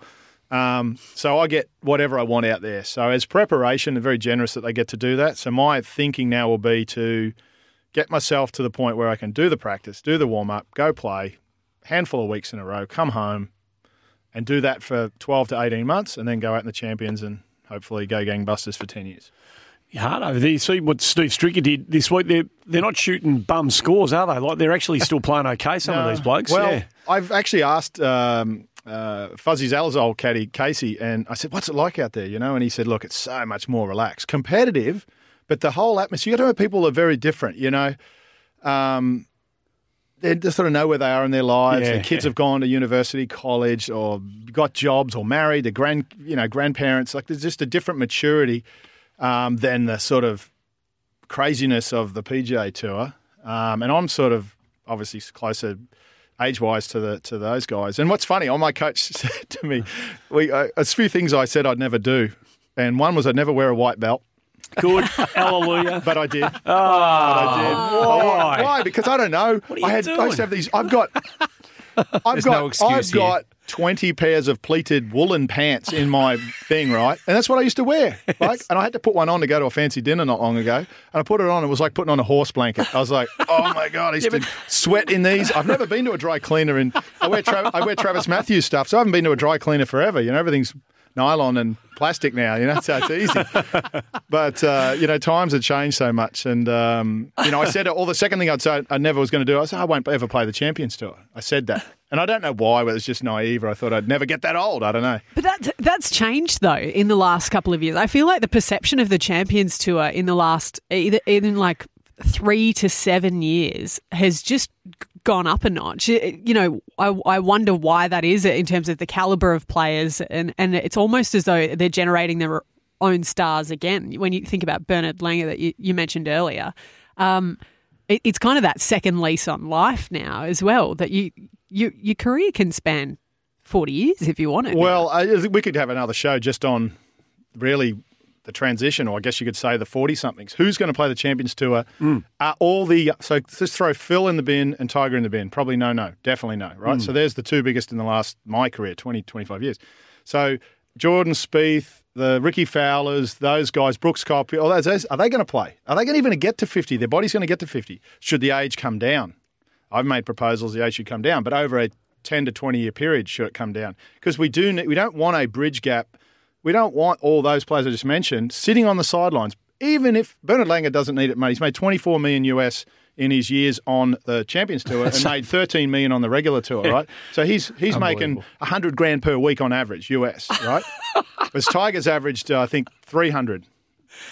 Um, so I get whatever I want out there. So as preparation, they're very generous that they get to do that. So my thinking now will be to get myself to the point where I can do the practice, do the warm up, go play, handful of weeks in a row, come home, and do that for 12 to 18 months, and then go out in the champions and hopefully go gangbusters for 10 years. Hard over there. You see what Steve Stricker did this week? They're they're not shooting bum scores, are they? Like they're actually still playing okay. Some of these blokes. Well, yeah. I've actually asked um, uh, Fuzzy Zalazol caddy Casey, and I said, "What's it like out there?" You know, and he said, "Look, it's so much more relaxed, competitive, but the whole atmosphere. You got to know people are very different. You know, um, they just sort of know where they are in their lives. Yeah, Their kids have gone to university, college, or got jobs, or married. The grand, you know, grandparents. Like there's just a different maturity um, than the sort of craziness of the PGA Tour. Um, and I'm sort of obviously closer age wise to the to those guys. And what's funny, on my coach [LAUGHS] said to me, we uh, a few things I said I'd never do, and one was I'd never wear a white belt. Good, hallelujah. [LAUGHS] But I did. Oh, but I did. why? Why? Because I don't know. What are you I had I used to doing? have these. I've got. [LAUGHS] I've There's got. no excuse I've here. got. 20 pairs of pleated woolen pants in my thing, right? And that's what I used to wear. [LAUGHS] Like, and I had to put one on to go to a fancy dinner not long ago. And I put it on. It was like putting on a horse blanket. I was like, oh my God, I used to sweat in these. I've never been to a dry cleaner. And I wear, Tra- I wear Travis Mathews stuff. So I haven't been to a dry cleaner forever. You know, everything's nylon and plastic now, you know, so it's easy. [LAUGHS] but, uh, you know, times have changed so much. And, um, you know, I said all the second thing I'd say I never was going to do, I said, I won't ever play the Champions Tour. I said that. And I don't know why, whether it's just naive or I thought I'd never get that old. I don't know. But that, that's changed though in the last couple of years. I feel like the perception of the Champions Tour in the last either in like three to seven years has just gone up a notch. You know, I, I wonder why that is in terms of the caliber of players, and and it's almost as though they're generating their own stars again. When you think about Bernard Langer that you, you mentioned earlier. Um, it, it's kind of that second lease on life now as well. That you, you your career can span forty years if you want it. Well, I, we could have another show just on really the transition, or I guess you could say the 40 somethings. Who's going to play the Champions Tour? Mm. Are all the so just throw Phil in the bin and Tiger in the bin? Probably no, no, definitely no, right? Mm. So there's the two biggest in the last my career, 20, 25 years. So Jordan Spieth, the Rickie Fowlers, those guys, Brooks Koepka, all those, those are they going to play? Are they going to even get to 50? Their body's going to get to 50. Should the age come down? I've made proposals the age should come down, but over a 10 to 20 year period should it come down? Because we do we don't want a bridge gap. We don't want all those players I just mentioned sitting on the sidelines. Even if Bernard Langer doesn't need it, mate, he's made 24 million US in his years on the Champions Tour and [LAUGHS] made 13 million on the regular tour, right? So he's he's making 100 grand per week on average US, right? [LAUGHS] Whereas Tiger's averaged, uh, I think, 300,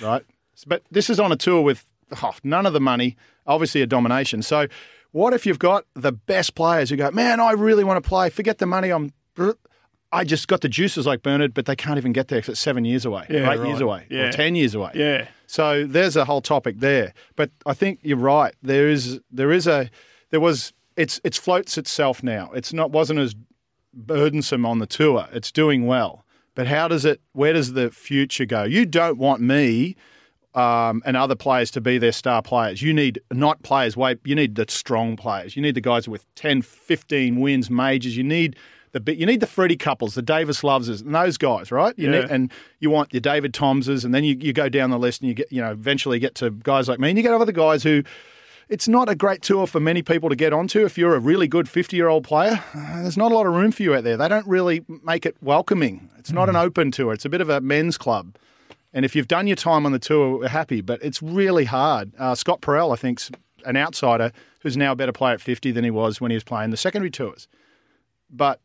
right? But this is on a tour with oh, none of the money, obviously a domination. So what if you've got the best players who go, man, I really want to play, forget the money, I'm. I just got the juices like Bernard, but they can't even get there because it's seven years away, Yeah, eight years away, Yeah. or ten years away. Yeah. So there's a whole topic there. But I think you're right. There is there is a there was it's it's floats itself now. It's not wasn't as burdensome on the tour. It's doing well. But how does it where does the future go? You don't want me um, and other players to be their star players. You need not players, wait, you need the strong players. You need the guys with 10, 15 wins, majors. You need the bit- you need the Freddie Couples, the Davis Loveses, and those guys, right? You Yeah. need, and you want your David Tomses, and then you, you go down the list and you get you know eventually get to guys like me, and you get other guys who. It's not a great tour for many people to get onto. If you're a really good 50 year old player, uh, there's not a lot of room for you out there. They don't really make it welcoming. It's not an open tour, it's a bit of a men's club. And if you've done your time on the tour, we're happy, but it's really hard. Uh, Scott Parel, I think, is an outsider who's now a better player at 50 than he was when he was playing the secondary tours. But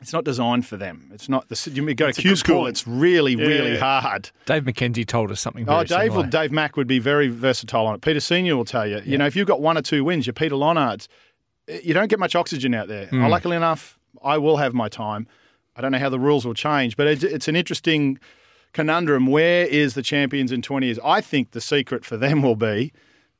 it's not designed for them. It's not the you go to Q school. point. It's really, really hard. Dave McKenzie told us something. Very Oh, Dave will. Dave Mack would be very versatile on it. Peter Senior will tell you. You know, if you've got one or two wins, you're Peter Lonards. You don't get much oxygen out there. Mm. Luckily enough, I will have my time. I don't know how the rules will change, but it's, it's an interesting conundrum. Where is the champions in 20 years? I think the secret for them will be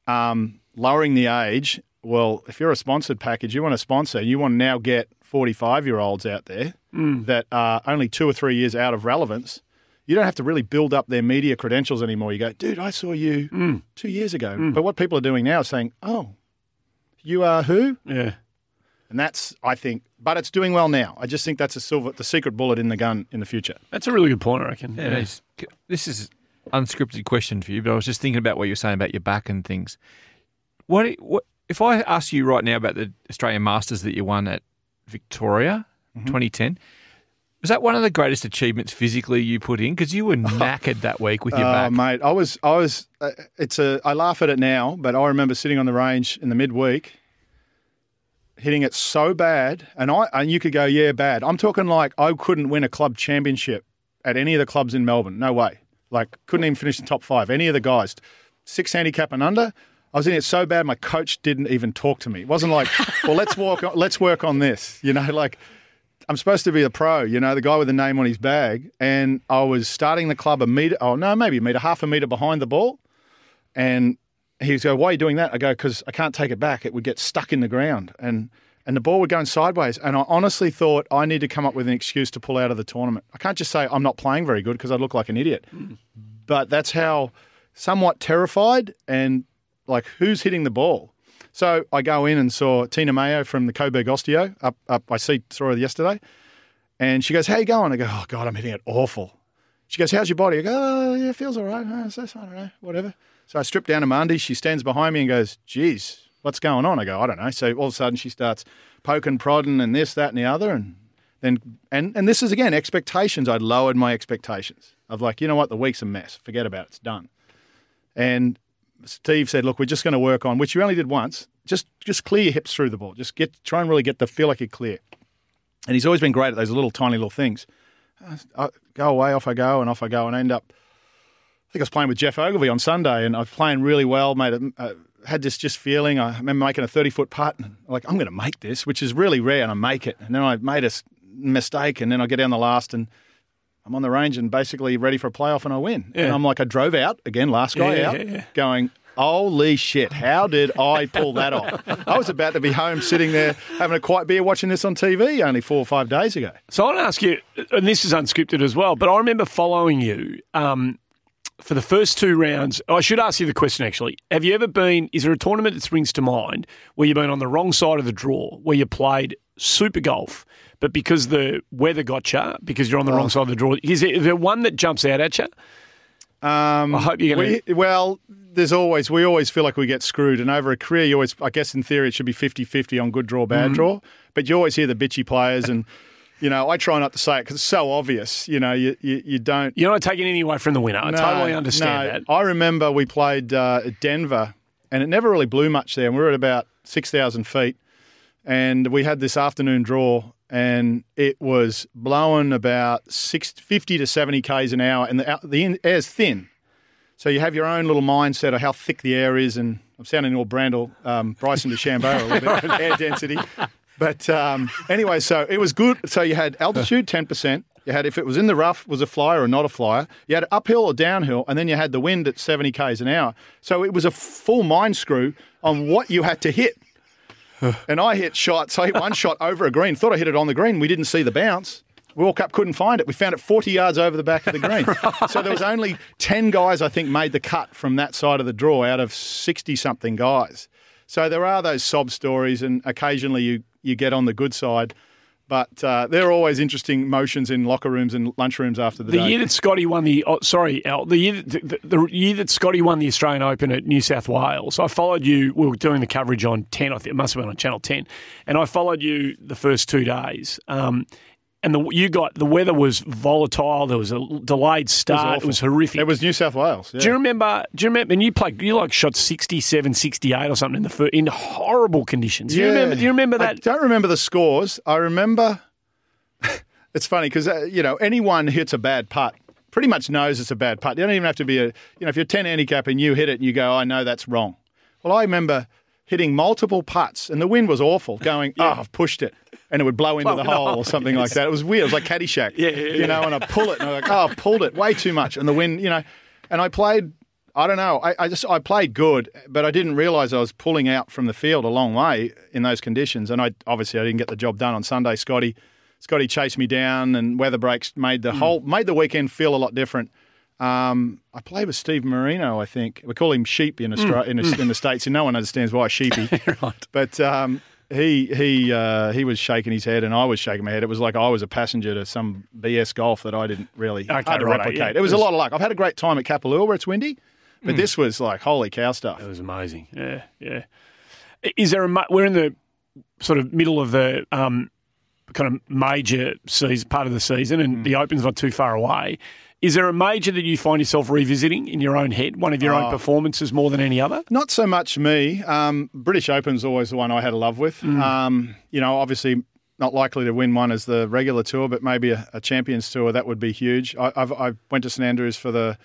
um, lowering the age. Well, if you're a sponsored package, you want to sponsor, you want to now get 45 year olds out there Mm. that are only two or three years out of relevance. You don't have to really build up their media credentials anymore. You go, dude, I saw you Mm. two years ago. But what people are doing now is saying, oh, you are who? Yeah. And that's, I think, but it's doing well now. I just think that's a silver, the secret bullet in the gun in the future. That's a really good point, I reckon. Yeah, it is. This is unscripted question for you, but I was just thinking about what you're saying about your back and things. What, what if I ask you right now about the Australian Masters that you won at Victoria, Mm-hmm. 2010? Was that one of the greatest achievements physically you put in? Because you were [LAUGHS] knackered that week with your Oh, back. mate, I was, I was. Uh, it's a. I laugh at it now, but I remember sitting on the range in the midweek, hitting it so bad, and I and you could go, yeah, bad. I'm talking like I couldn't win a club championship at any of the clubs in Melbourne. No way. Like couldn't even finish in top five. Any of the guys, six handicap and under. I was in it so bad, my coach didn't even talk to me. It wasn't like, well, let's walk, on, let's work on this. You know, like I'm supposed to be a pro, you know, the guy with the name on his bag. And I was starting the club a meter, oh, no, maybe a meter, half a meter behind the ball. And he was go, why are you doing that? I go, because I can't take it back. It would get stuck in the ground. And and the ball would go sideways. And I honestly thought I need to come up with an excuse to pull out of the tournament. I can't just say I'm not playing very good because I look like an idiot. Mm. But that's how somewhat terrified and like who's hitting the ball. So I go in and saw Tina Mayo from the Coburg Osteo up up. I see saw her yesterday, and she goes, "How you going?" I go, "Oh God, I'm hitting it awful." She goes, "How's your body?" I go, "Oh yeah, it feels all right. I don't know, whatever." So I strip down to undies. She stands behind me and goes, "Geez, what's going on?" I go, "I don't know." So all of a sudden she starts poking, prodding, and this, that, and the other, and then and and this is again expectations. I'd lowered my expectations of like, you know what, the week's a mess. Forget about it. It's done. And Steve said, "Look, we're just going to work on which you only did once. Just just clear your hips through the ball. Just get try and really get the feel like you're clear." And he's always been great at those little tiny little things. I, I go away, off I go, and off I go, and end up. I think I was playing with Geoff Ogilvy on Sunday, and I was playing really well. Made a, uh, had this just feeling. I remember making a thirty foot putt, and I'm like I'm going to make this, which is really rare, and I make it. And then I made a mistake, and then I get down the last, and I'm on the range and basically ready for a playoff, and I win. And I'm like, I drove out again, last guy Yeah, out, yeah, yeah. going. Holy shit, how did I pull that off? I was about to be home sitting there having a quiet beer watching this on TV only four or five days ago. So I want to ask you, and this is unscripted as well, but I remember following you um, for the first two rounds, I should ask you the question actually. Have you ever been, is there a tournament that springs to mind where you've been on the wrong side of the draw, where you played super golf, but because the weather got you, because you're on the wrong side of the draw, is there, is there one that jumps out at you? Um, I hope you're going we, Well, there's always, we always feel like we get screwed. And over a career, you always, I guess in theory, it should be 50 50 on good draw, bad Mhm. draw. But you always hear the bitchy players. And, [LAUGHS] you know, I try not to say it because it's so obvious. You know, you, you, you don't. You're not taking any away from the winner. I No, totally understand no. that. I remember we played uh, at Denver, and it never really blew much there. And we were at about six thousand feet, and we had this afternoon draw, and it was blowing about six, 50 to seventy k's an hour, and the out- the air's thin. So you have your own little mindset of how thick the air is, and I'm sounding all Brandel, um, Bryson DeChambeau a little bit, [LAUGHS] air density. But um, anyway, so it was good. So you had altitude, 10%. You had, if it was in the rough, was a flyer or not a flyer. You had uphill or downhill, and then you had the wind at 70 k's an hour. So it was a full mind screw on what you had to hit. [SIGHS] And I hit shots. I hit one shot [LAUGHS] over a green. Thought I hit it on the green. We didn't see the bounce. We walk up, couldn't find it. We found it 40 yards over the back of the green. [LAUGHS] So there was only 10 guys, I think, made the cut from that side of the draw out of 60 something guys. So there are those sob stories, and occasionally you, you get on the good side. But uh, there are always interesting motions in locker rooms and lunchrooms after the, The day. year that Scotty won the oh, sorry Al, the year the, the, the year that Scotty won the Australian Open at New South Wales, I followed you. We were doing the coverage on ten. I think it must have been on Channel Ten, and I followed you the first two days. Um, and the, you got the weather was volatile. There was a delayed start. It was, awful. horrific. It was New South Wales. yeah. Do you remember? Do you remember? And you played. You like shot 67, 68 or something in the fir- in horrible conditions. Do you remember? Do you remember I that? don't remember the scores. I remember. [LAUGHS] it's funny because uh, you know anyone hits a bad putt pretty much knows it's a bad putt. You don't even have to be a you know if you're ten handicap and you hit it and you go, I know that's wrong. Well, I remember hitting multiple putts and the wind was awful. Going, oh, I've pushed it. And it would blow into Blow the in hole hole, or something like that. It was weird. It was like Caddyshack. [LAUGHS] Yeah, yeah, You know, and I pull it and I'm like, oh, I've pulled it way too much. And the wind, you know, and I played I don't know. I, I just I played good, but I didn't realise I was pulling out from the field a long way in those conditions. And I obviously I didn't get the job done on Sunday. Scotty, Scotty chased me down, and weather breaks made the whole made the weekend feel a lot different. Um, I played with Steve Marino. I think we call him Sheep in Australia, in, in the states, and no one understands why Sheepy. [LAUGHS] right. But um, he he uh, he was shaking his head, and I was shaking my head. It was like I was a passenger to some BS golf that I didn't really Okay, hard to righto, replicate. yeah. It was a It was- lot of luck. I've had a great time at Kapalua where it's windy, but this was like holy cow stuff. It was amazing. Yeah, yeah. Is there a? We're in the sort of middle of the um, kind of major season, part of the season, and the Open's not too far away. Is there a major that you find yourself revisiting in your own head? One of your Oh. own performances more than any other? Not so much me. Um, British Open's always the one I had a love with. Um, you know, obviously not likely to win one as the regular tour, but maybe a, a Champions Tour that would be huge. I, I've, I went to St Andrews for the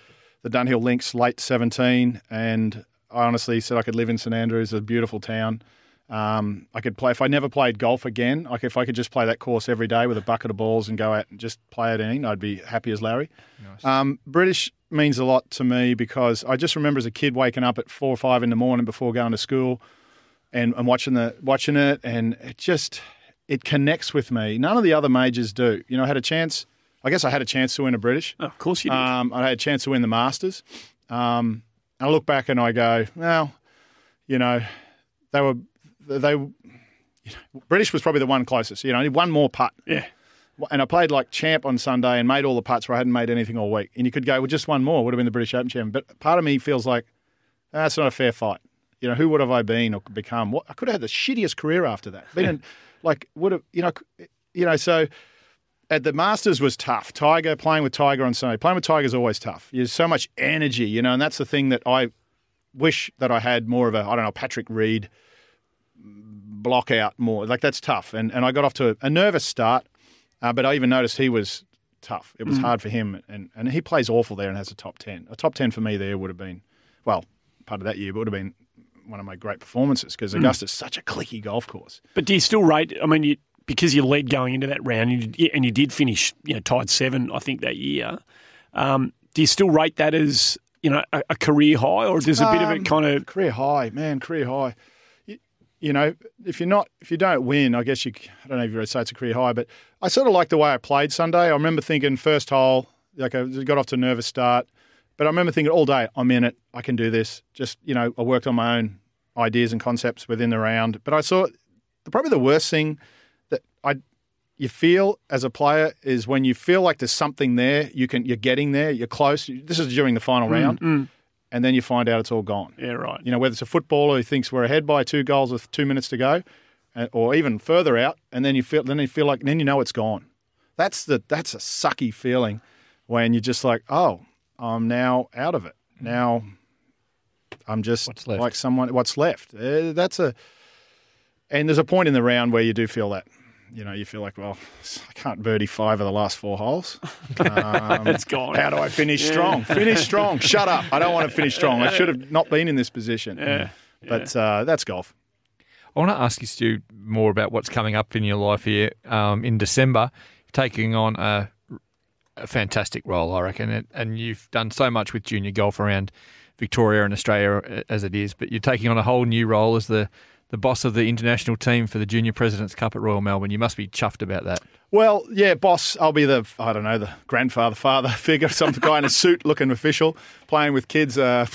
the Dunhill Links late seventeen, and I honestly said I could live in St Andrews, a beautiful town. Um, I could play if I never played golf again. Like if I could just play that course every day with a bucket of balls and go out and just play it in, I'd be happy as Larry. Um, British means a lot to me because I just remember as a kid waking up at four or five in the morning before going to school and, and watching the watching it, and it just it connects with me. None of the other majors do. You know, I had a chance. I guess I had a chance to win a British. Oh, of course you did. Um, I had a chance to win the Masters. Um, I look back and I go, well, you know, they were they. You know, British was probably the one closest. You know, I need one more putt. yeah. And I played like champ on Sunday and made all the putts where I hadn't made anything all week. And you could go, well, just one more would have been the British Open champion. But part of me feels like "Ah, that's not a fair fight. You know, who would have I been or become? What I could have had the shittiest career after that. Been in, [LAUGHS] like would have you know, you know. So at the Masters was tough. Tiger playing with Tiger on Sunday. Playing with Tiger is always tough. There's so much energy, you know, and that's the thing that I wish that I had more of a I don't know Patrick Reed block out more. Like that's tough. And and I got off to a, a nervous start, uh, but I even noticed he was tough. It was hard for him, and and he plays awful there and has a top ten. A top ten for me there would have been, well, part of that year, but would have been one of my great performances because Augusta's such a clicky golf course. But do you still rate? I mean, you, because you led going into that round, and you, and you did finish, you know, tied seven, I think that year. Um, do you still rate that as you know a, a career high, or there's a bit of Um, it kind of? career high, man, career high. You, know, if you're not, if you don't win, I guess you. I don't know if you would say it's a career high, but I sort of like the way I played Sunday. I remember thinking first hole, like I got off to a nervous start, But I remember thinking all day, I'm in it. I can do this. Just you know, I worked on my own ideas and concepts within the round. But I saw the, probably the worst thing that I you feel as a player is when you feel like there's something there. You can you're getting there. You're close. This is during the final mm, round, mm. And then you find out it's all gone. Yeah, right. You know, whether it's a footballer who thinks we're ahead by two goals with two minutes to go, uh, or even further out, and then you feel then you feel like then you know it's gone. That's the that's a sucky feeling when you're just like, oh, I'm now out of it. Now I'm just What's left? like someone. What's left? Uh, that's a and there's a point in the round where you do feel that. You know, you feel like, well, I can't birdie five of the last four holes. [LAUGHS] Um, It's gone. How do I finish strong? Finish strong. Shut up. I don't want to finish strong. I should have not been in this position. Yeah, But uh, that's golf. I want to ask you, Stu, more about what's coming up in your life here um, in December, taking on a, a fantastic role, I reckon. And, and you've done so much with junior golf around Victoria and Australia uh, as it is, but you're taking on a whole new role as the, the boss of the international team for the Junior President's Cup at Royal Melbourne. You must be chuffed about that. Well, yeah, boss. I'll be the I don't know the grandfather, father [LAUGHS] figure, some guy in a suit, looking official, playing with kids. Uh,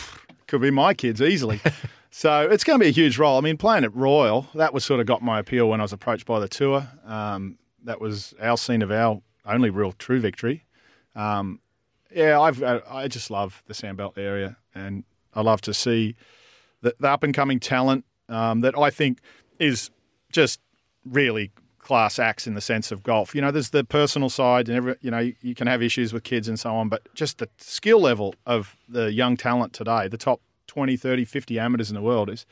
could be my kids easily. [LAUGHS] so it's going to be a huge role. I mean, playing at Royal, that was sort of got my appeal when I was approached by the tour. Um, that was our scene of our only real true victory. Um, yeah, I've uh, I just love the Sandbelt area, and I love to see the, the up and coming talent um, that I think is just really class acts in the sense of golf. You know, there's the personal side, and every, you know you, can have issues with kids and so on, but just the skill level of the young talent today, the top 20, 30, 50 amateurs in the world is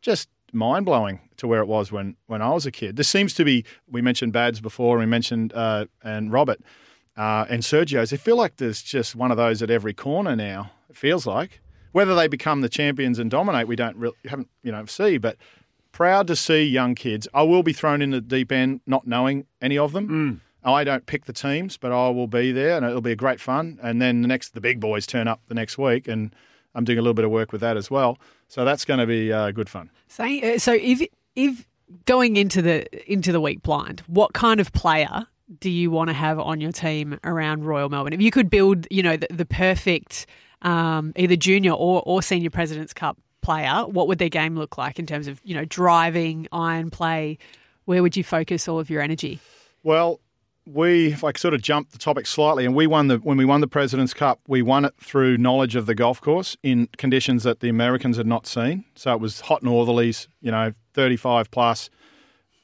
just mind blowing to where it was when when I was a kid. There seems to be. We mentioned Bads before. We mentioned uh, and Robert uh, and Sergio's. I feel like there's just one of those at every corner now. It feels like whether they become the champions and dominate, we don't really haven't you know see, but. Proud to see young kids. I will be thrown in the deep end, not knowing any of them. I don't pick the teams, but I will be there, and it'll be a great fun. And then the next, the big boys turn up the next week, and I'm doing a little bit of work with that as well. So that's going to be uh, good fun. So, uh, so if if going into the into the week blind, what kind of player do you want to have on your team around Royal Melbourne? If you could build, you know, the, the perfect um, either junior or, or senior Presidents Cup player, what would their game look like in terms of you know driving, iron play? Where would you focus all of your energy? Well, we, if I sort of jump the topic slightly, and we won the when we won the President's Cup, we won it through knowledge of the golf course in conditions that the Americans had not seen. So it was hot northerlies, you know, 35 plus.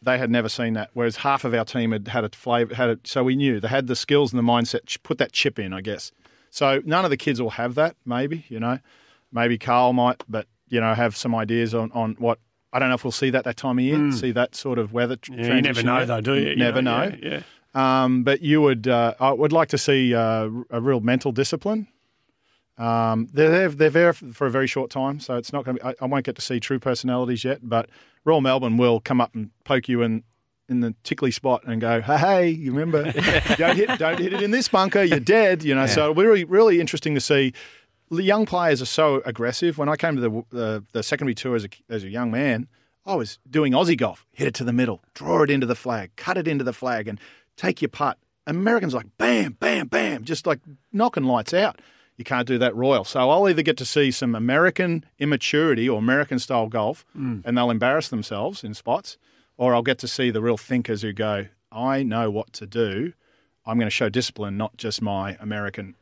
They had never seen that, whereas half of our team had had a flavor, had it. So we knew they had the skills and the mindset. Put that chip in, I guess. So none of the kids will have that. Maybe you know, maybe Karl might, but you know, have some ideas on on what. I don't know if we'll see that that time of year. See that sort of weather. Yeah, you never know, yet. though, do you? You Never know, know. yeah, Um, but you would, uh, I would like to see uh, a real mental discipline. Um, they're there, they're there for a very short time, so it's not going to be. I, I won't get to see true personalities yet, but Royal Melbourne will come up and poke you in in the tickly spot and go, "Hey, hey, you remember? [LAUGHS] don't hit, don't hit it in this bunker. You're dead." You know. So it'll be really, really interesting to see. The young players are so aggressive. When I came to the the, the secondary tour as a as a young man, I was doing Aussie golf. Hit it to the middle, draw it into the flag, cut it into the flag, and take your putt. Americans like bam, bam, bam, just like knocking lights out. You can't do that royal. So I'll either get to see some American immaturity or American style golf, mm. and they'll embarrass themselves in spots, or I'll get to see the real thinkers who go, I know what to do. I'm going to show discipline, not just my American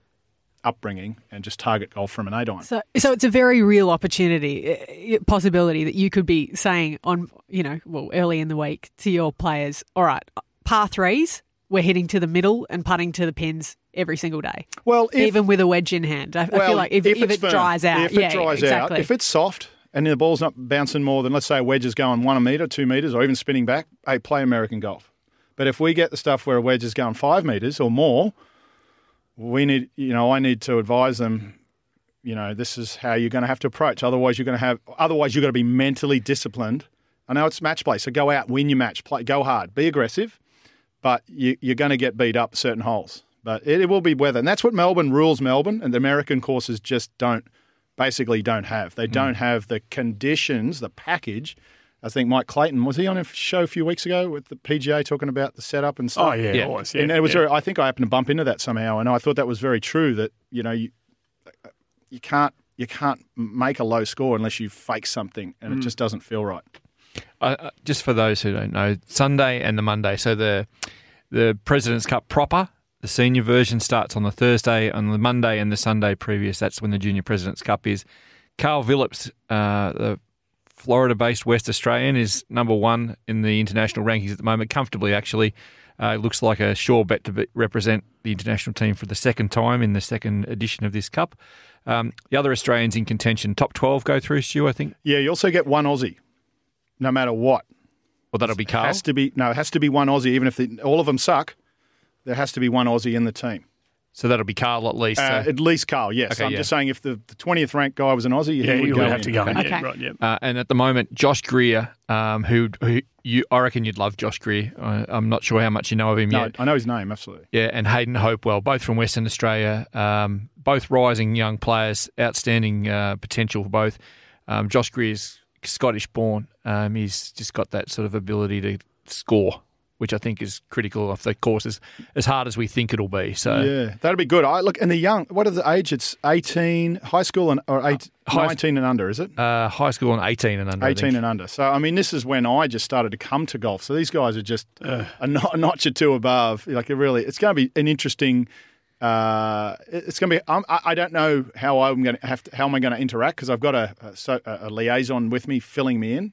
upbringing, and just target golf from an eight iron. So, so it's a very real opportunity, uh, possibility that you could be saying on, you know, well, early in the week to your players, all right, par threes, we're hitting to the middle and putting to the pins every single day. Well, if, even with a wedge in hand. I, I feel like if, if, it's it firm, dries out, if it yeah, dries exactly. out, if it's soft and the ball's not bouncing more than let's say a wedge is going one a meter, two meters, or even spinning back, hey, play American golf. But if we get the stuff where a wedge is going five meters or more, we need, you know, I need to advise them. You know, this is how you're going to have to approach. Otherwise, you're going to have. Otherwise, you're going to be mentally disciplined. I know it's match play, so go out, win your match, play, go hard, be aggressive, but you, you're going to get beat up certain holes. But it, it will be weather, and that's what Melbourne rules. Melbourne and the American courses just don't, basically don't have. They don't have the conditions, the package. I think Mike Clayton was he on a show a few weeks ago with the PGA talking about the setup and stuff. Oh, yeah, Yeah. it was. Yeah, and it was yeah. very, I think I happened to bump into that somehow, and I thought that was very true. That you know, you, you can't you can't make a low score unless you fake something, and it Mm. just doesn't feel right. Uh, uh, just for those who don't know, Sunday and the Monday. So the the President's Cup proper, the senior version starts on the Thursday, on the Monday and the Sunday previous. That's when the Junior President's Cup is. Karl Vilips, uh, the Florida-based West Australian, is number one in the international rankings at the moment, comfortably actually. Uh, looks like a sure bet to be, represent the international team for the second time in the second edition of this cup. Um, the other Australians in contention, top twelve go through. Stu, I think. Yeah, you also get one Aussie, no matter what. Well, that'll be Karl. Has to be no, it has to be one Aussie, even if the, all of them suck. There has to be one Aussie in the team. So that'll be Karl at least. Uh, so- at least Karl, yes. Okay, I'm yeah. just saying if the twentieth ranked guy was an Aussie, Yeah, he would you would have in. to go in. Okay. Yeah, right, yeah. Uh, and at the moment, Josh Greer, um, who, who you, I reckon you'd love Josh Greer. I, I'm not sure how much you know of him yet. No, yet. I know his name absolutely. Yeah, and Hayden Hopewell, both from Western Australia, um, both rising young players, outstanding uh, potential for both. Um, Josh Greer's Scottish born. Um, he's just got that sort of ability to score, which I think is critical of the course as, as hard as we think it'll be. So Yeah, that'd be good. I look, and the young. What are the age? It's eighteen, high school, and or eight, high- nineteen and under, is it? uh, high school and 18 and under. 18 and under. So, I mean, this is when I just started to come to golf. So these guys are just a, no- a notch or two above. Like, it really, it's going to be an interesting. Uh, it's going to be. I'm, I I don't know how I'm going to have to. How am I going to interact? Because I've got a, a, a liaison with me, filling me in.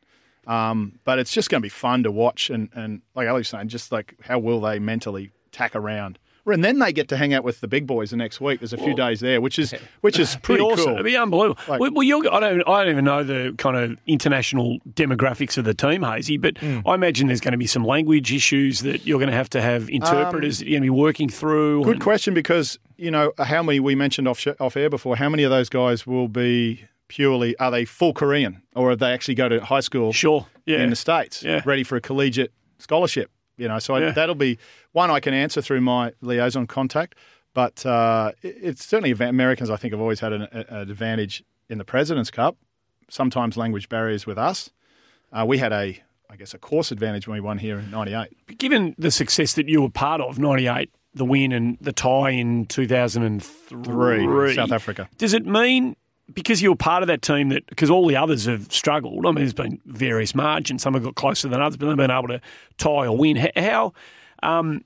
Um, but it's just going to be fun to watch, and and like Alex was saying, just like how will they mentally tack around. And then they get to hang out with the big boys the next week. There's a few days there, which is [LAUGHS] which is pretty awesome. cool. It'd be unbelievable. Like- well, well, I don't. I don't even know the kind of international demographics of the team, Hazy. But Hmm. I imagine there's going to be some language issues that you're going to have to have interpreters that you're going to be working through. Um, Good and- question because you know how many we mentioned off off air before. How many of those guys will be purely are they full Korean or are they actually go to high school? Sure. Yeah. in the states, Yeah. ready for a collegiate scholarship. You know, so I, that'll be one I can answer through my liaison contact. But uh, it- it's certainly Americans. I think have always had an, a- an advantage in the Presidents Cup. Sometimes language barriers with us. Uh, we had a, I guess, a course advantage when we won here in '98. Given the success that you were part of, 98, the win and the tie in 2003, Three, South Africa. Does it mean because you were part of that team that because all the others have struggled? I mean, there's been various margins. Some have got closer than others, but they've been able to tie or win. How um,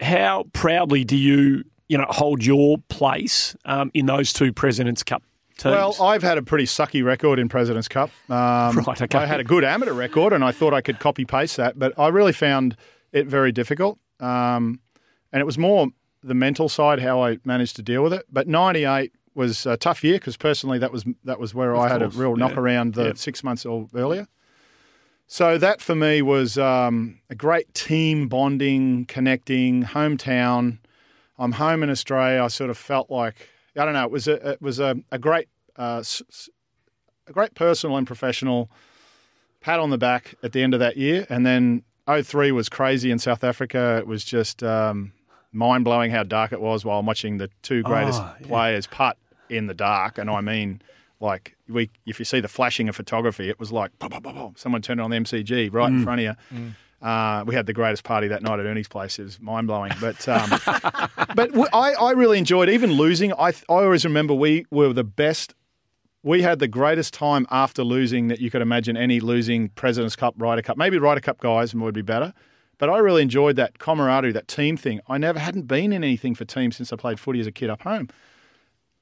how proudly do you you know hold your place um, in those two Presidents Cup teams? Well, I've had a pretty sucky record in President's Cup. Um, [LAUGHS] Right, okay. I had a good amateur record, and I thought I could copy paste that, but I really found it very difficult. Um, and it was more the mental side, how I managed to deal with it. But '98 was a tough year because personally, that was that was where I had a real knock yeah. around the Yeah. six months or earlier. So that for me was um, a great team bonding, connecting, hometown. I'm home in Australia. I sort of felt like I don't know. It was a it was a, a great uh, a great personal and professional pat on the back at the end of that year, and then 03 was crazy in South Africa. It was just um, mind blowing how dark it was while I'm watching the two greatest Oh, yeah. players putt in the dark, and I mean. Like we, if you see the flashing of photography, it was like someone turned on the MCG right in front of you. Uh, we had the greatest party that night at Ernie's place. It was mind blowing. But um, [LAUGHS] but w- I, I really enjoyed even losing. I th- I always remember we were the best. We had the greatest time after losing that you could imagine any losing President's Cup, Ryder Cup. Maybe Ryder Cup guys would be better. But I really enjoyed that camaraderie, that team thing. I never hadn't been in anything for teams since I played footy as a kid up home.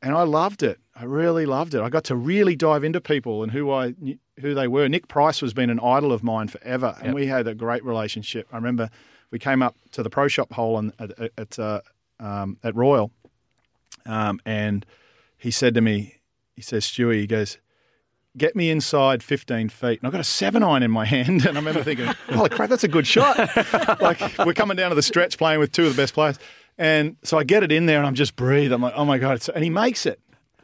And I loved it. I really loved it. I got to really dive into people and who I knew- who they were. Nick Price has been an idol of mine forever, and Yep. we had a great relationship. I remember we came up to the pro shop hole on, at at, uh, um, at Royal, um, and he said to me, he says, Stewie, he goes, get me inside 15 feet. And I've got a seven iron in my [LAUGHS] hand. And I remember thinking, holy crap, that's a good shot. [LAUGHS] like we're coming down to the stretch playing with two of the best players. And so I get it in there and I'm just breathe. I'm like, oh my God. And he makes it.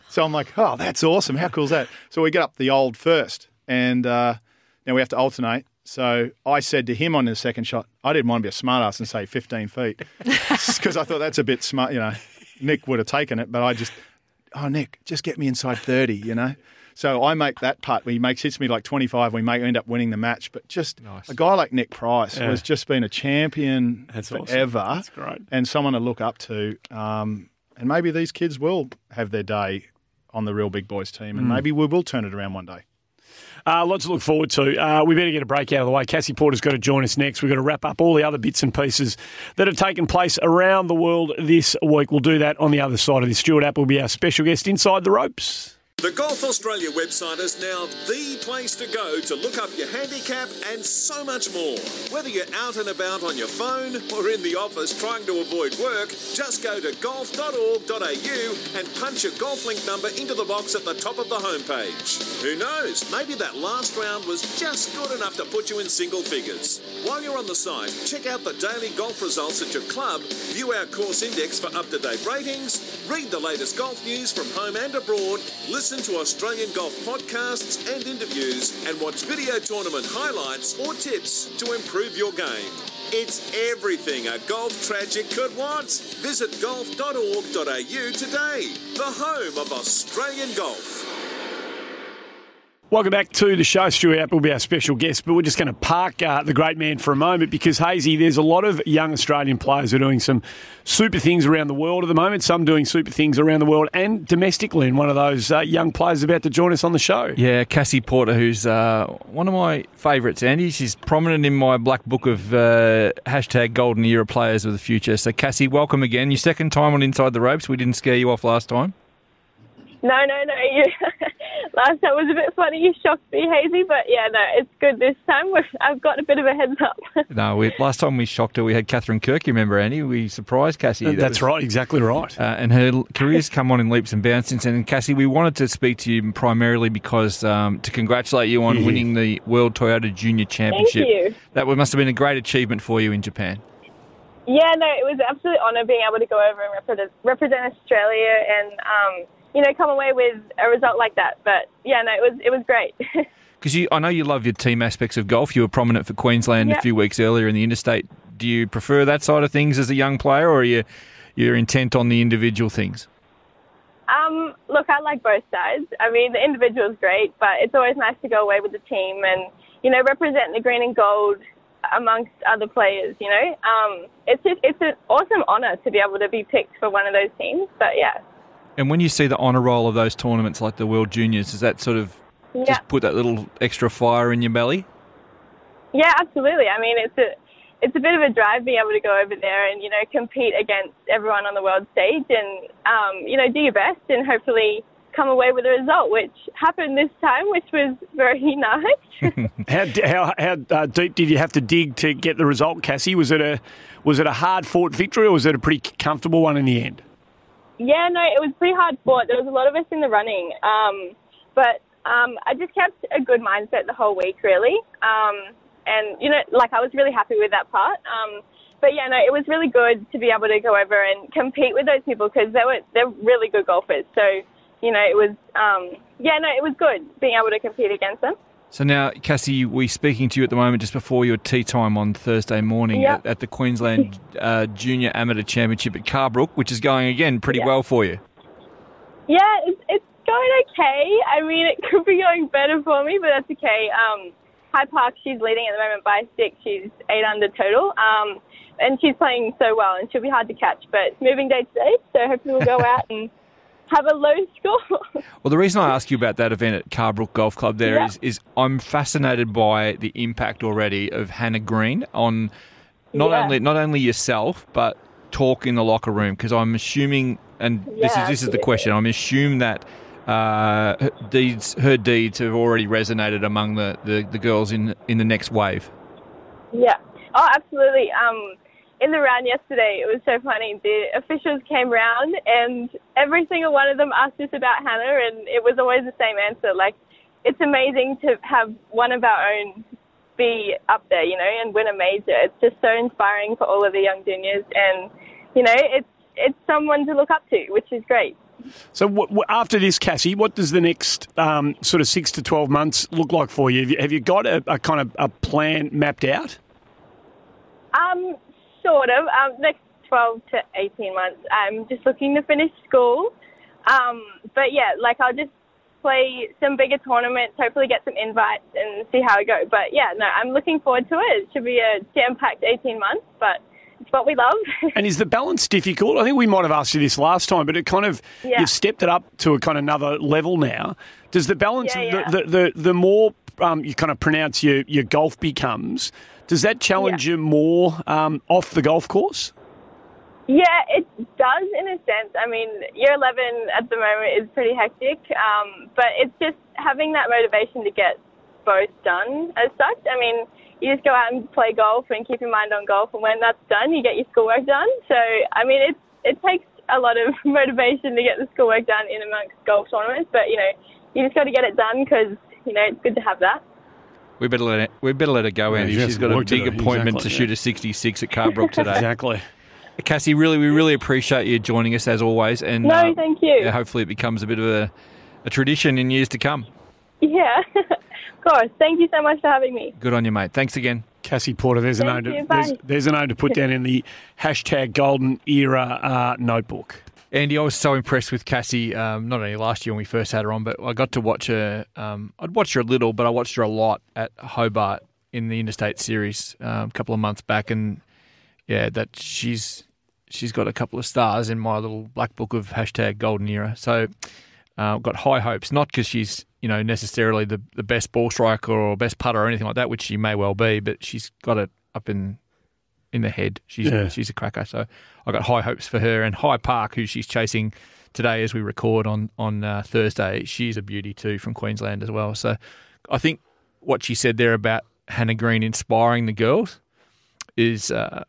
So I'm like, oh, that's awesome. How cool is that? So we get up the old first. And uh, now we have to alternate. So I said to him on the second shot, I didn't want to be a smartass and say 15 feet [LAUGHS] because I thought that's a bit smart. You know, Nick would have taken it, but I just, oh, Nick, just get me inside 30, you know? So I make that putt. He makes hits me like 25. We may end up winning the match, but just a guy like Nick Price Yeah. has just been a champion That's awesome. forever, That's great. and someone to look up to. Um, and maybe these kids will have their day on the real big boys team, and Mm. maybe we will turn it around one day. Uh, lots to look forward to. Uh, we better get a break out of the way. Cassie Porter's got to join us next. We've got to wrap up all the other bits and pieces that have taken place around the world this week. We'll do that on the other side of this. Stuart Apple will be our special guest inside the ropes. The Golf Australia website is now the place to go to look up your handicap and so much more. Whether you're out and about on your phone or in the office trying to avoid work, just go to golf.org.au and punch your golf link number into the box at the top of the homepage. Who knows? Maybe that last round was just good enough to put you in single figures. While you're on the site, check out the daily golf results at your club, view our course index for up to date ratings, read the latest golf news from home and abroad, listen to Australian golf podcasts and interviews, and watch video tournament highlights or tips to improve your game. It's everything a golf tragic could want. Visit golf.org.au today, the home of Australian golf. Welcome back to the show. Stuart Appleby will be our special guest, but we're just going to park uh, the great man for a moment because, Hazy, there's a lot of young Australian players who are doing some super things around the world at the moment, some doing super things around the world and domestically. And one of those uh, young players about to join us on the show. Yeah, Cassie Porter, who's uh, one of my favourites, Andy. She's prominent in my black book of uh, hashtag golden era players of the future. So, Cassie, welcome again. Your second time on Inside the Ropes. We didn't scare you off last time. No, no, no. [LAUGHS] You, last time was a bit funny. You shocked me, Hazy, but yeah, no, it's good this time. We've, I've got a bit of a heads up. [LAUGHS] No, we, last time we shocked her, we had Katherine Kirk. You remember, Annie? We surprised Cassie. That That's right, exactly right. Uh, and her l- career's [LAUGHS] come on in leaps and bounds since then. And Cassie, we wanted to speak to you primarily because um, to congratulate you on Yeah. winning the World Toyota Junior Championship. Thank you. That must have been a great achievement for you in Japan. Yeah, no, it was an absolute honour being able to go over and represent, represent Australia and, um, you know, come away with a result like that. But yeah, no, it was it was great. [LAUGHS] Because you, I know you love your team aspects of golf. You were prominent for Queensland a few weeks earlier in the interstate. Do you prefer that side of things as a young player, or are you you're intent on the individual things? um, look, I like both sides. I mean, the individual is great, but it's always nice to go away with the team and, you know, represent the green and gold amongst other players. You know, um, it's just it's an awesome honour to be able to be picked for one of those teams. But yeah, And when you see the honour roll of those tournaments like the World Juniors, does that sort of yeah. just put that little extra fire in your belly? Yeah, absolutely. I mean, it's a it's a bit of a drive being able to go over there and you know compete against everyone on the world stage and um, you know do your best and hopefully come away with a result, which happened this time, which was very [LAUGHS] nice. [LAUGHS] How how how uh, deep did you have to dig to get the result, Cassie? Was it a was it a hard fought victory or was it a pretty comfortable one in the end? Yeah, no, it was pretty hard sport. There was a lot of us in the running, um, but um, I just kept a good mindset the whole week, really. Um, and you know, like I was really happy with that part. Um, but yeah, no, it was really good to be able to go over and compete with those people because they were they're really good golfers. So you know, it was um, yeah, no, it was good being able to compete against them. So now, Cassie, we're speaking to you at the moment just before your tea time on Thursday morning Yeah. at, at the Queensland [LAUGHS] uh, Junior Amateur Championship at Carbrook, which is going again pretty Yeah. well for you. Yeah, it's, it's going okay. I mean, it could be going better for me, but that's okay. Um, High Park, she's leading at the moment by six. She's eight under total. Um, and she's playing so well, and she'll be hard to catch. But it's moving day today, so hopefully we'll go [LAUGHS] out and have a low score. [LAUGHS] Well, the reason I ask you about that event at Carbrook Golf Club there is Yeah. is I'm fascinated by the impact already of Hannah Green on not Yeah. only not only yourself but talk in the locker room because I'm assuming and this is this is the question I'm assuming that uh, her deeds her deeds have already resonated among the, the, the girls in in the next wave. Yeah. Oh, absolutely. Um, in the round yesterday, it was so funny. The officials came round, and every single one of them asked us about Hannah, and it was always the same answer. Like, it's amazing to have one of our own be up there, you know, and win a major. It's just so inspiring for all of the young juniors, and you know, it's it's someone to look up to, which is great. So w- w- after this, Cassie, what does the next um, sort of six to twelve months look like for you? Have you, have you got a, a kind of a plan mapped out? Um, sort of. Um, next 12 to 18 months, I'm just looking to finish school. Um, but yeah, like I'll just play some bigger tournaments, hopefully get some invites and see how it goes. But yeah, no, I'm looking forward to it. It should be a jam-packed 18 months, but it's what we love. [LAUGHS] And is the balance difficult? I think we might have asked you this last time, but it kind of Yeah. you've stepped it up to a kind of another level now. Does the balance Yeah, yeah. The, the the the more um, you kind of pronounce your your golf becomes, does that challenge you more um, off the golf course? Yeah, it does in a sense. I mean, year 11 at the moment is pretty hectic, um, but it's just having that motivation to get both done as such. I mean, you just go out and play golf and keep your mind on golf, and when that's done, you get your schoolwork done. So, I mean, it's, it takes a lot of [LAUGHS] motivation to get the schoolwork done in amongst golf tournaments, but, you know, you just got to get it done because, you know, it's good to have that. We better let it, we better let her go, Yeah, Andy. she has got a big do. appointment Exactly, to yeah. shoot a 66 at Carbrook today. exactly. Cassie, really, we really appreciate you joining us as always, and No, uh, thank you. yeah, hopefully, it becomes a bit of a, a tradition in years to come. Yeah, [LAUGHS] of course. Thank you so much for having me. Good on you, mate. Thanks again. Cassie Porter, there's a Thank name. you, To, there's, bye. there's a name to put [LAUGHS] down in the hashtag Golden Era uh, notebook. Andy, I was so impressed with Cassie. Um, not only last year when we first had her on, but I got to watch her. Um, I'd watched her a little, but I watched her a lot at Hobart in the Interstate Series um, a couple of months back, and yeah, that she's she's got a couple of stars in my little black book of hashtag Golden Era. So uh, got high hopes, not because she's you know necessarily the the best ball striker or best putter or anything like that, which she may well be, but she's got it up in in the head. She's Yeah. she's a cracker. So I got high hopes for her and High Park, who she's chasing today as we record on on uh, Thursday. She's a beauty too from Queensland as well. So I think what she said there about Hannah Green inspiring the girls is. Uh,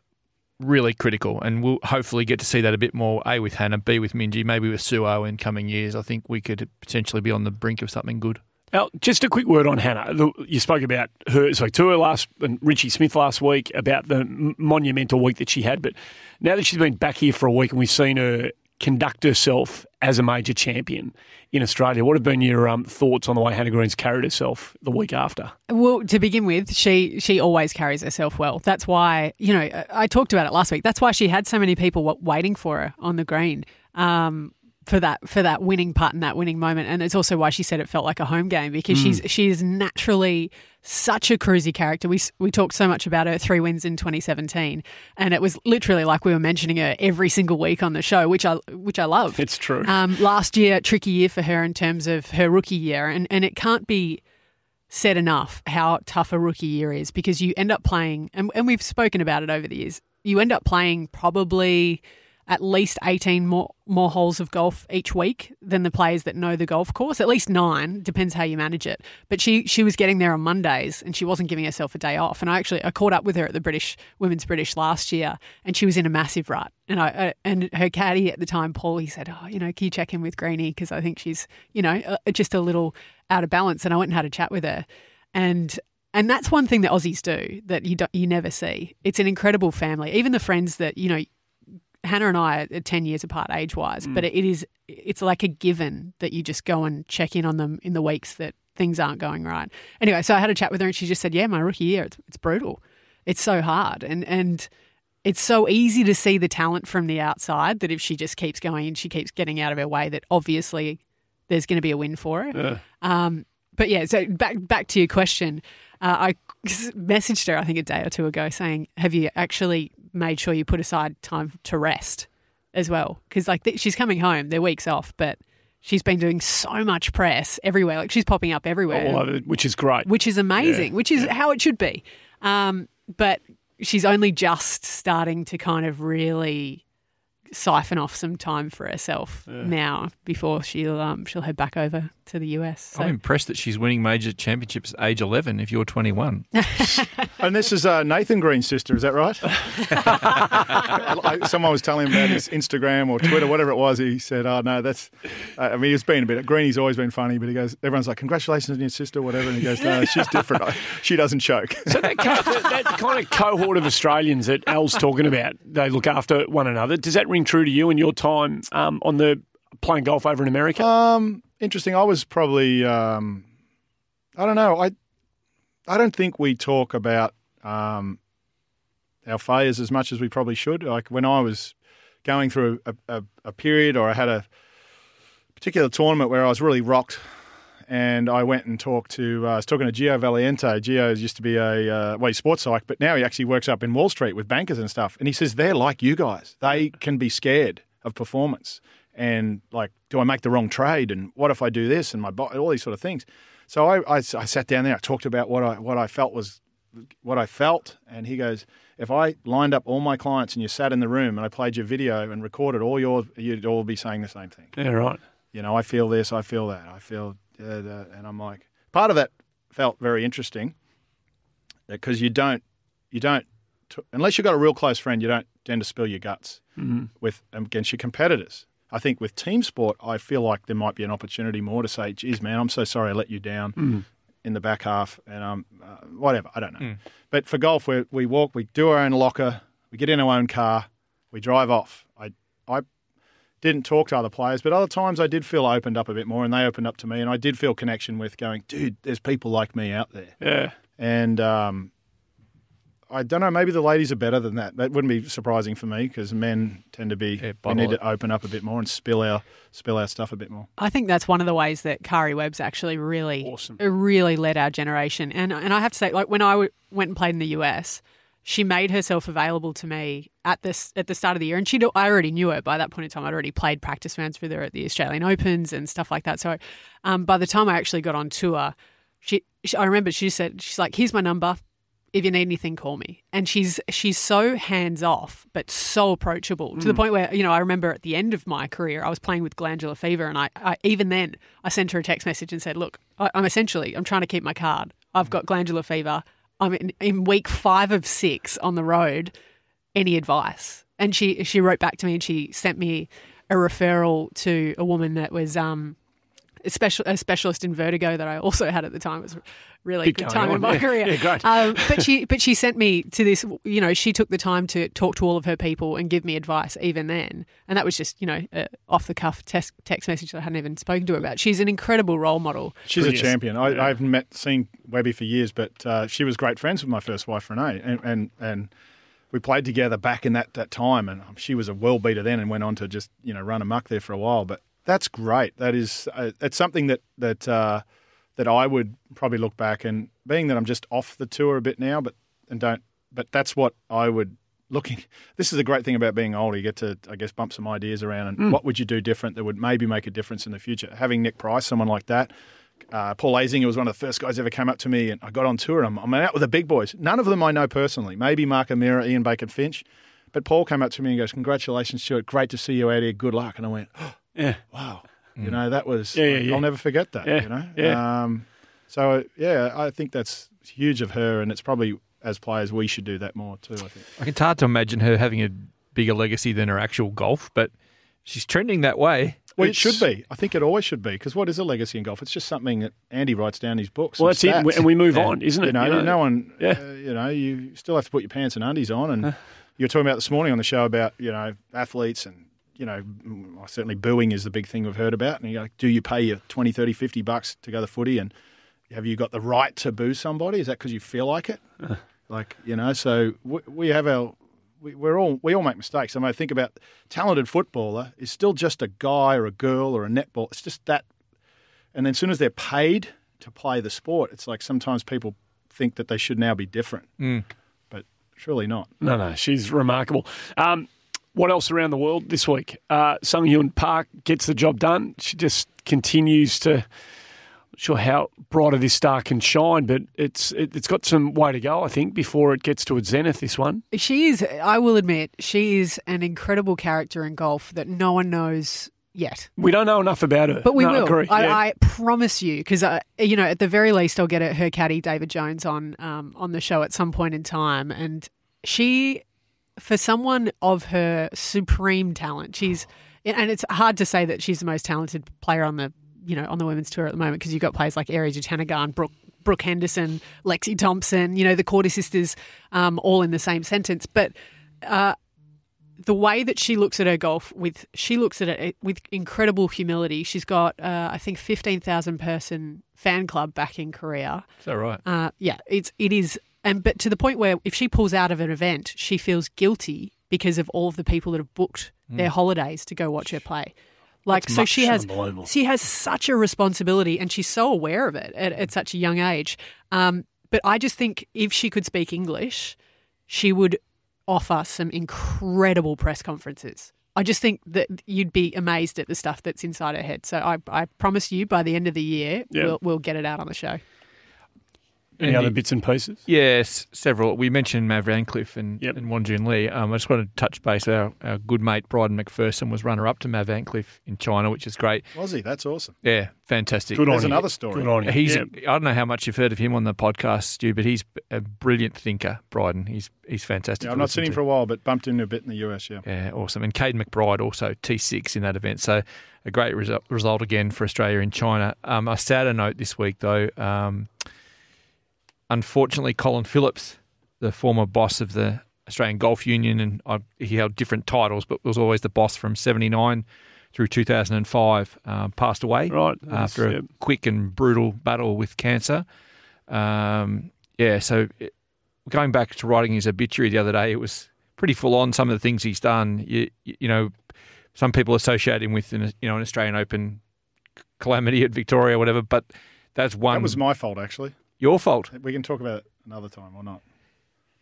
Really critical, and we'll hopefully get to see that a bit more. A with Hannah, B with Minjee, maybe with Suo in coming years. I think we could potentially be on the brink of something good. Now, just a quick word on Hannah. You spoke about her, sorry, to her last, and Ritchie Smith last week about the monumental week that she had. But now that she's been back here for a week and we've seen her conduct herself as a major champion in Australia, what have been your um, thoughts on the way Hannah Green's carried herself the week after? Well, to begin with, she she always carries herself well. That's why you know I- I talked about it last week. That's why she had so many people waiting for her on the green um, for that for that winning putt and that winning moment. And it's also why she said it felt like a home game because she's she's naturally such a cruisy character. We we talked so much about her three wins in 2017, and it was literally like we were mentioning her every single week on the show, which I which I love. It's true. Um, last year, tricky year for her in terms of her rookie year, and and it can't be said enough how tough a rookie year is because you end up playing, and, and we've spoken about it over the years. You end up playing probably at least 18 more, more holes of golf each week than the players that know the golf course. At least nine, depends how you manage it. But she she was getting there on Mondays and she wasn't giving herself a day off. And I actually I caught up with her at the British Women's British last year and she was in a massive rut. And I uh, and her caddy at the time, Paul, he said, "Oh, you know, can you check in with Greenie because I think she's you know uh, just a little out of balance." And I went and had a chat with her, and and that's one thing that Aussies do that you don't, you never see. It's an incredible family. Even the friends that you know, Hannah and I are ten years apart age wise, but it is it's like a given that you just go and check in on them in the weeks that things aren't going right. Anyway, so I had a chat with her and she just said, "Yeah, my rookie year, it's, it's brutal. It's so hard, and and." It's so easy to see the talent from the outside that if she just keeps going and she keeps getting out of her way, that obviously there's going to be a win for her. Um, but yeah, so back back to your question, uh, I [LAUGHS] messaged her I think a day or two ago saying, "Have you actually made sure you put aside time to rest as well?" Because like th- she's coming home, they're weeks off, but she's been doing so much press everywhere. Like she's popping up everywhere, over, which is great. which is amazing, which is how it should be. Um, but she's only just starting to kind of really siphon off some time for herself now before she'll um, she'll head back over to the US. So. I'm impressed that she's winning major championships age 11 if you're 21. [LAUGHS] And this is uh, Nathan Green's sister, is that right? [LAUGHS] Someone was telling him about his Instagram or Twitter, whatever it was. He said, "Oh no, that's." Uh, I mean, he's been a bit. Greeny's always been funny, but he goes, "Everyone's like, congratulations on your sister, whatever," and he goes, "No, she's different. she doesn't choke." So that, co- that, that kind of cohort of Australians that Al's talking about, they look after one another. Does that ring true to you in your time um, on the playing golf over in America? Um, interesting. I was probably, um, I don't know. I, I don't think we talk about um, our failures as much as we probably should. Like when I was going through a, a, a period, or I had a particular tournament where I was really rocked, and I went and talked to. Uh, I was talking to Gio Valiente. Gio used to be a uh, well, he's sports psych, but now he actually works up in Wall Street with bankers and stuff. And he says they're like you guys. They can be scared of performance and like, do I make the wrong trade? And what if I do this? And my all these sort of things. So I, I, I sat down there. I talked about what I what I felt was what I felt, and he goes, if I lined up all my clients and you sat in the room and I played your video and recorded all your, you'd all be saying the same thing. Yeah, right. You know, I feel this, I feel that, I feel, uh, and I'm like, part of that felt very interesting because you don't, you don't, t- unless you've got a real close friend, you don't tend to spill your guts Mhm. with against your competitors. I think with team sport, I feel like there might be an opportunity more to say, "Geez, man, I'm so sorry I let you down Mhm. in the back half," and um, uh, whatever. I don't know. Mm. But for golf, we we walk, we do our own locker, we get in our own car, we drive off. I I didn't talk to other players, but other times I did feel opened up a bit more, and they opened up to me, and I did feel connection with going, dude, there's people like me out there. Yeah. And um, I don't know, maybe the ladies are better than that. That wouldn't be surprising for me because men tend to be. we need it. to open up a bit more and spill our spill our stuff a bit more. I think that's one of the ways that Karrie Webb's actually really, awesome. really led our generation. And and I have to say, like when I w- went and played in the US, she made herself available to me at this at the start of the year, and she I already knew her by that point in time. I'd already played practice rounds with her at the Australian Opens and stuff like that. So um, by the time I actually got on tour, she, she I remember she said she's like, "Here's my number." If you need anything, call me. And she's she's so hands off, but so approachable to the Mm. point where you know I remember at the end of my career, I was playing with glandular fever, and I, I even then I sent her a text message and said, "Look, I, I'm essentially I'm trying to keep my card. I've got glandular fever. I'm in, in week five of six on the road. Any advice?" And she she wrote back to me and she sent me a referral to a woman that was um special a specialist in vertigo that I also had at the time. It was a really Big good time on. in my Yeah. career. [LAUGHS] Yeah, great. Um, but she but she sent me to this. You know, she took the time to talk to all of her people and give me advice even then. And that was just you know a off the cuff text text message that I hadn't even spoken to her about. She's an incredible role model. She's a champion. I, I haven't met seen Webby for years, but uh, she was great friends with my first wife Renee, and and, and we played together back in that, that time. And she was a world beater then, and went on to just you know run amok there for a while. But that's great. That is uh, it's something that that uh, that I would probably look back and being that I'm just off the tour a bit now, but and don't. But that's what I would looking. [LAUGHS] This is the great thing about being older. You get to I guess bump some ideas around and Mm. what would you do different that would maybe make a difference in the future. Having Nick Price, someone like that. Uh, Paul Azinger was one of the first guys ever came up to me, and I got on tour. And I'm, I'm out with the big boys. None of them I know personally. Maybe Mark O'Meara, Ian Baker Finch, but Paul came up to me and goes, "Congratulations, Stuart. Great to see you out here. Good luck." And I went, Yeah. "Wow." You know, that was. Yeah, yeah, yeah. I'll never forget that. Yeah, You know. yeah. Um, so yeah, I think that's huge of her, and it's probably as players we should do that more too. I think. Like, it's hard to imagine her having a bigger legacy than her actual golf, but she's trending that way. Well, it should be. I think it always should be because what is a legacy in golf? It's just something that Andy writes down in his books. Well, and that's it, and we move on, isn't it? You know, You know? no one. Yeah. uh, you know, you still have to put your pants and undies on, and you were talking about this morning on the show about you know athletes and you know certainly booing is the big thing we've heard about. And you go, do you pay your 20, 30, 50 bucks to go to footy, and have you got the right to boo somebody? Is that because you feel like it? [LAUGHS] like you know, so we, we have our. We, we're all we all make mistakes. I mean, I think about talented footballer is still just a guy or a girl or a netball. It's just that, and then as soon as they're paid to play the sport, it's like sometimes people think that they should now be different, Mm. but surely not. No, no, she's remarkable. Um, what else around the world this week? Uh, Sung Hyun Park gets the job done. She just continues to. Not sure how brighter this star can shine, but it's it, it's got some way to go. I think before it gets to its zenith. This one. She is. I will admit, she is an incredible character in golf that no one knows yet. We don't know enough about her, But we No, will. Agree. I, yeah. I promise you, because uh, you know, at the very least, I'll get her caddy David Jones on um, on the show at some point in time, and she, for someone of her supreme talent, she's and it's hard to say that she's the most talented player on the you know on the women's tour at the moment because you've got players like Ari Jutanugarn, Brooke. Brooke Henderson, Lexi Thompson, you know, the Korda sisters, um, all in the same sentence. But uh, the way that she looks at her golf with she looks at it with incredible humility. She's got uh, I think fifteen thousand person fan club back in Korea. Is that right? Uh, yeah, it's it is, and but to the point where if she pulls out of an event, she feels guilty because of all of the people that have booked their Mm. holidays to go watch her play. Like That's so, much she has she has such a responsibility, and she's so aware of it at, at such a young age. Um, but I just think if she could speak English, she would offer some incredible press conferences. I just think that you'd be amazed at the stuff that's inside her head. So I, I promise you, by the end of the year, Yeah. we'll, we'll get it out on the show. Any other bits and pieces? Yes, several. We mentioned Mav Antcliff and, and Won Joon Lee. Um, I just want to touch base. Our, our good mate Bryden Macpherson was runner up to Mav Antcliff in China, which is great. Was he? That's awesome. Yeah, fantastic. Good on There's him. another story. Good on him. He's. Yeah. I don't know how much you've heard of him on the podcast, Stu, but he's a brilliant thinker. Bryden. He's he's fantastic. Yeah, I've not listen seen him to. for a while, but bumped into a bit in the US. Yeah. Yeah, awesome. And Kade McBride also T6 in that event. So a great result, result again for Australia in China. Um, a sadder note this week, though. Um, unfortunately, Colin Phillips, the former boss of the Australian Golf Union, and I, he held different titles, but was always the boss from 79 through 2005, uh, passed away Right. after a Yep. quick and brutal battle with cancer. Um, yeah, so it, going back to writing his obituary the other day, it was pretty full on. Some of the things he's done, you, you know, some people associate him with an, you know an Australian Open calamity at Victoria, or whatever. But that's one. That was my fault, actually. Your fault. We can talk about it another time or not.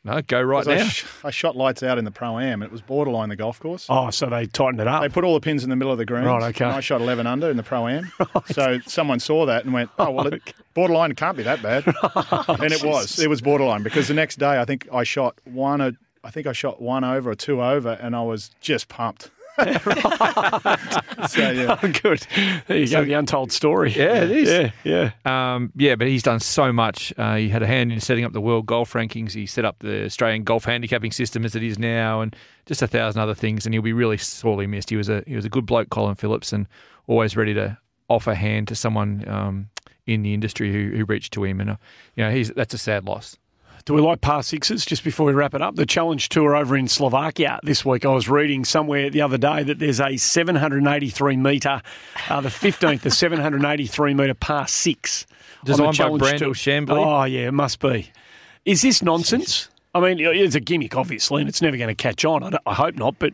No, go right 'Cause I, now. sh- I shot lights out in the pro am. It was borderline the golf course. Oh, so they tightened it up. They put all the pins in the middle of the green. Right, okay. I shot 11 under in the pro am. [LAUGHS] So someone saw that and went, "Oh well, it, borderline can't be that bad." [LAUGHS] and it was. It was borderline because the next day I think I shot one. or- I think I shot one over or two over, and I was just pumped. So yeah, Oh, good. There you go. The untold story. Yeah, it is. Yeah, yeah. Um, yeah, but he's done so much. Uh, he had a hand in setting up the world golf rankings. He set up the Australian golf handicapping system as it is now, and just a thousand other things. And he'll be really sorely missed. He was a he was a good bloke, Colin Phillips, and always ready to offer a hand to someone um, in the industry who, who reached to him. And uh, you know, he's that's a sad loss. Do we like par sixes? Just before we wrap it up, the Challenge Tour over in Slovakia this week. I was reading somewhere the other day that there's a 783 metre, uh, the 15th, the 783 metre par six. on the Designed by Challenge Brandel Tour. Chamblee? Oh yeah, it must be. Is this nonsense? I mean, it's a gimmick, obviously, and it's never going to catch on. I, don't- I hope not. But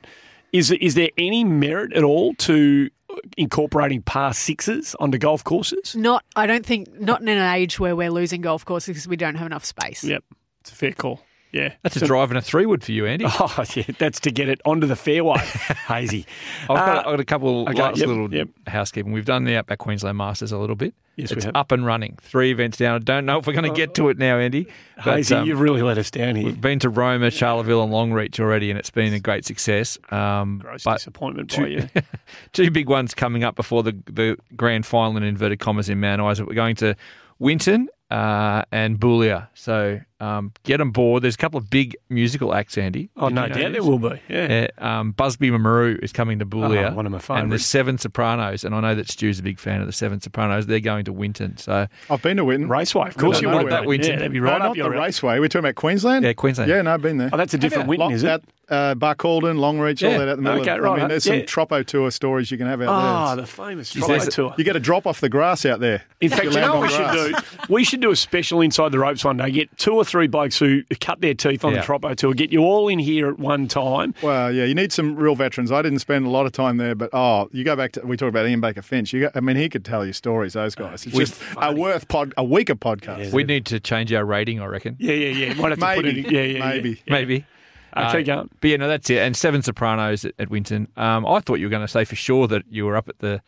is is there any merit at all to incorporating par sixes onto golf courses? Not, I don't think, not in an age where we're losing golf courses because we don't have enough space. Yep, it's a fair call. Yeah, That's a drive and a three wood for you, Andy. [LAUGHS] Oh, yeah, that's to get it onto the fairway. [LAUGHS] Hazy. I've got, Uh, I've got a couple okay, last yep, little yep. housekeeping. We've done the Outback Queensland Masters a little bit. Yes, we it's have. up and running. Three events down. I don't know if we're going to get to it now, Andy. but, Hazy, um, you've really let us down here. We've been to Roma, Charleville, and Longreach already, and it's been a great success. Um, Gross but disappointment two, by you. [LAUGHS] two big ones coming up before the the grand final in inverted commas in Mount Isa. We're going to Winton uh, and Boulia. So um, get on board. There's a couple of big musical acts, Andy. Oh, Did no know doubt this? there will be. Yeah. Yeah, um, Busby Marou is coming to Boulia. Oh, one of my favourites. And the. Seven Sopranos, and I know that Stu's a big fan of the Seven Sopranos. They're going to Winton. So I've been to Winton. Raceway, of course you know would. that Winton. Yeah, that'd be No, right not up your the alley. raceway. We're talking about Queensland. yeah, Queensland. Yeah, no, I've been there. Oh, that's a different Lo- Winton, is it? At uh, Barcaldine, Longreach, Yeah. all that out the middle. Okay, of, right, I mean, there's some yeah. Troppo tour stories you can have out Ah, there. the famous Geez, Troppo there's a- tour. You get a drop off the grass out there. In fact, you know what we should do? We should do a special inside the ropes one day. Get two or three blokes who cut their teeth on Yeah. the Troppo tour. Get you all in here at one time. Well, yeah, you need some real veterans. I didn't spend a lot of time there, but oh, you go back to we talked about Ian Baker Finch. You got, I mean, he could tell you stories. Those guys. It's We've- just a worth pod, a week of podcast. We need to change our rating, I reckon. Yeah, yeah, yeah. Might have to put it. in- Yeah, yeah, yeah. maybe. Maybe. Uh, keep going. But yeah, no, that's it. And Seven Sopranos at, at Winton. Um, I thought you were going to say for sure that you were up at the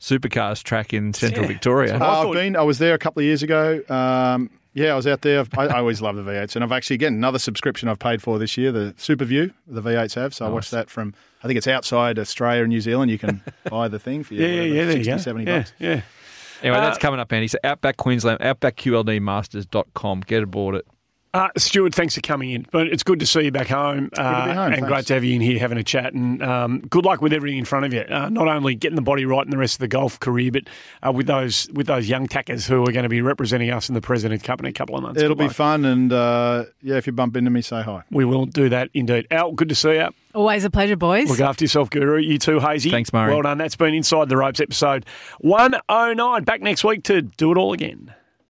Supercars track in Central Yeah. Victoria. Uh, I I've been. I was there a couple of years ago. Um, yeah, I was out there. I, I always love the V8s, and I've actually again another subscription I've paid for this year. The Superview the V8s have. So I watched that from. I think it's outside Australia and New Zealand. You can [LAUGHS] buy the thing for Yeah, yeah, whatever, yeah. There 60, you go. 70 yeah, bucks. yeah. Anyway, that's Uh, coming up, Andy. So Outback Queensland, outbackqldmasters.com. Get aboard it. Uh, Stuart, thanks for coming in. But it's good to see you back home. uh, to be home, and thanks. great to have you in here having a chat. And um, good luck with everything in front of you. Uh, not only getting the body right in the rest of the golf career, but uh, with those with those young tackers who are going to be representing us in the President Cup in a couple of months. It'll Good be luck. fun, and uh, yeah, if you bump into me, say hi. We will do that indeed. Al, good to see you. Always a pleasure, boys. Look after yourself, Guru. You too, Hazy. Thanks, Murray. Well done. That's been Inside the Ropes episode 109. Back next week to do it all again.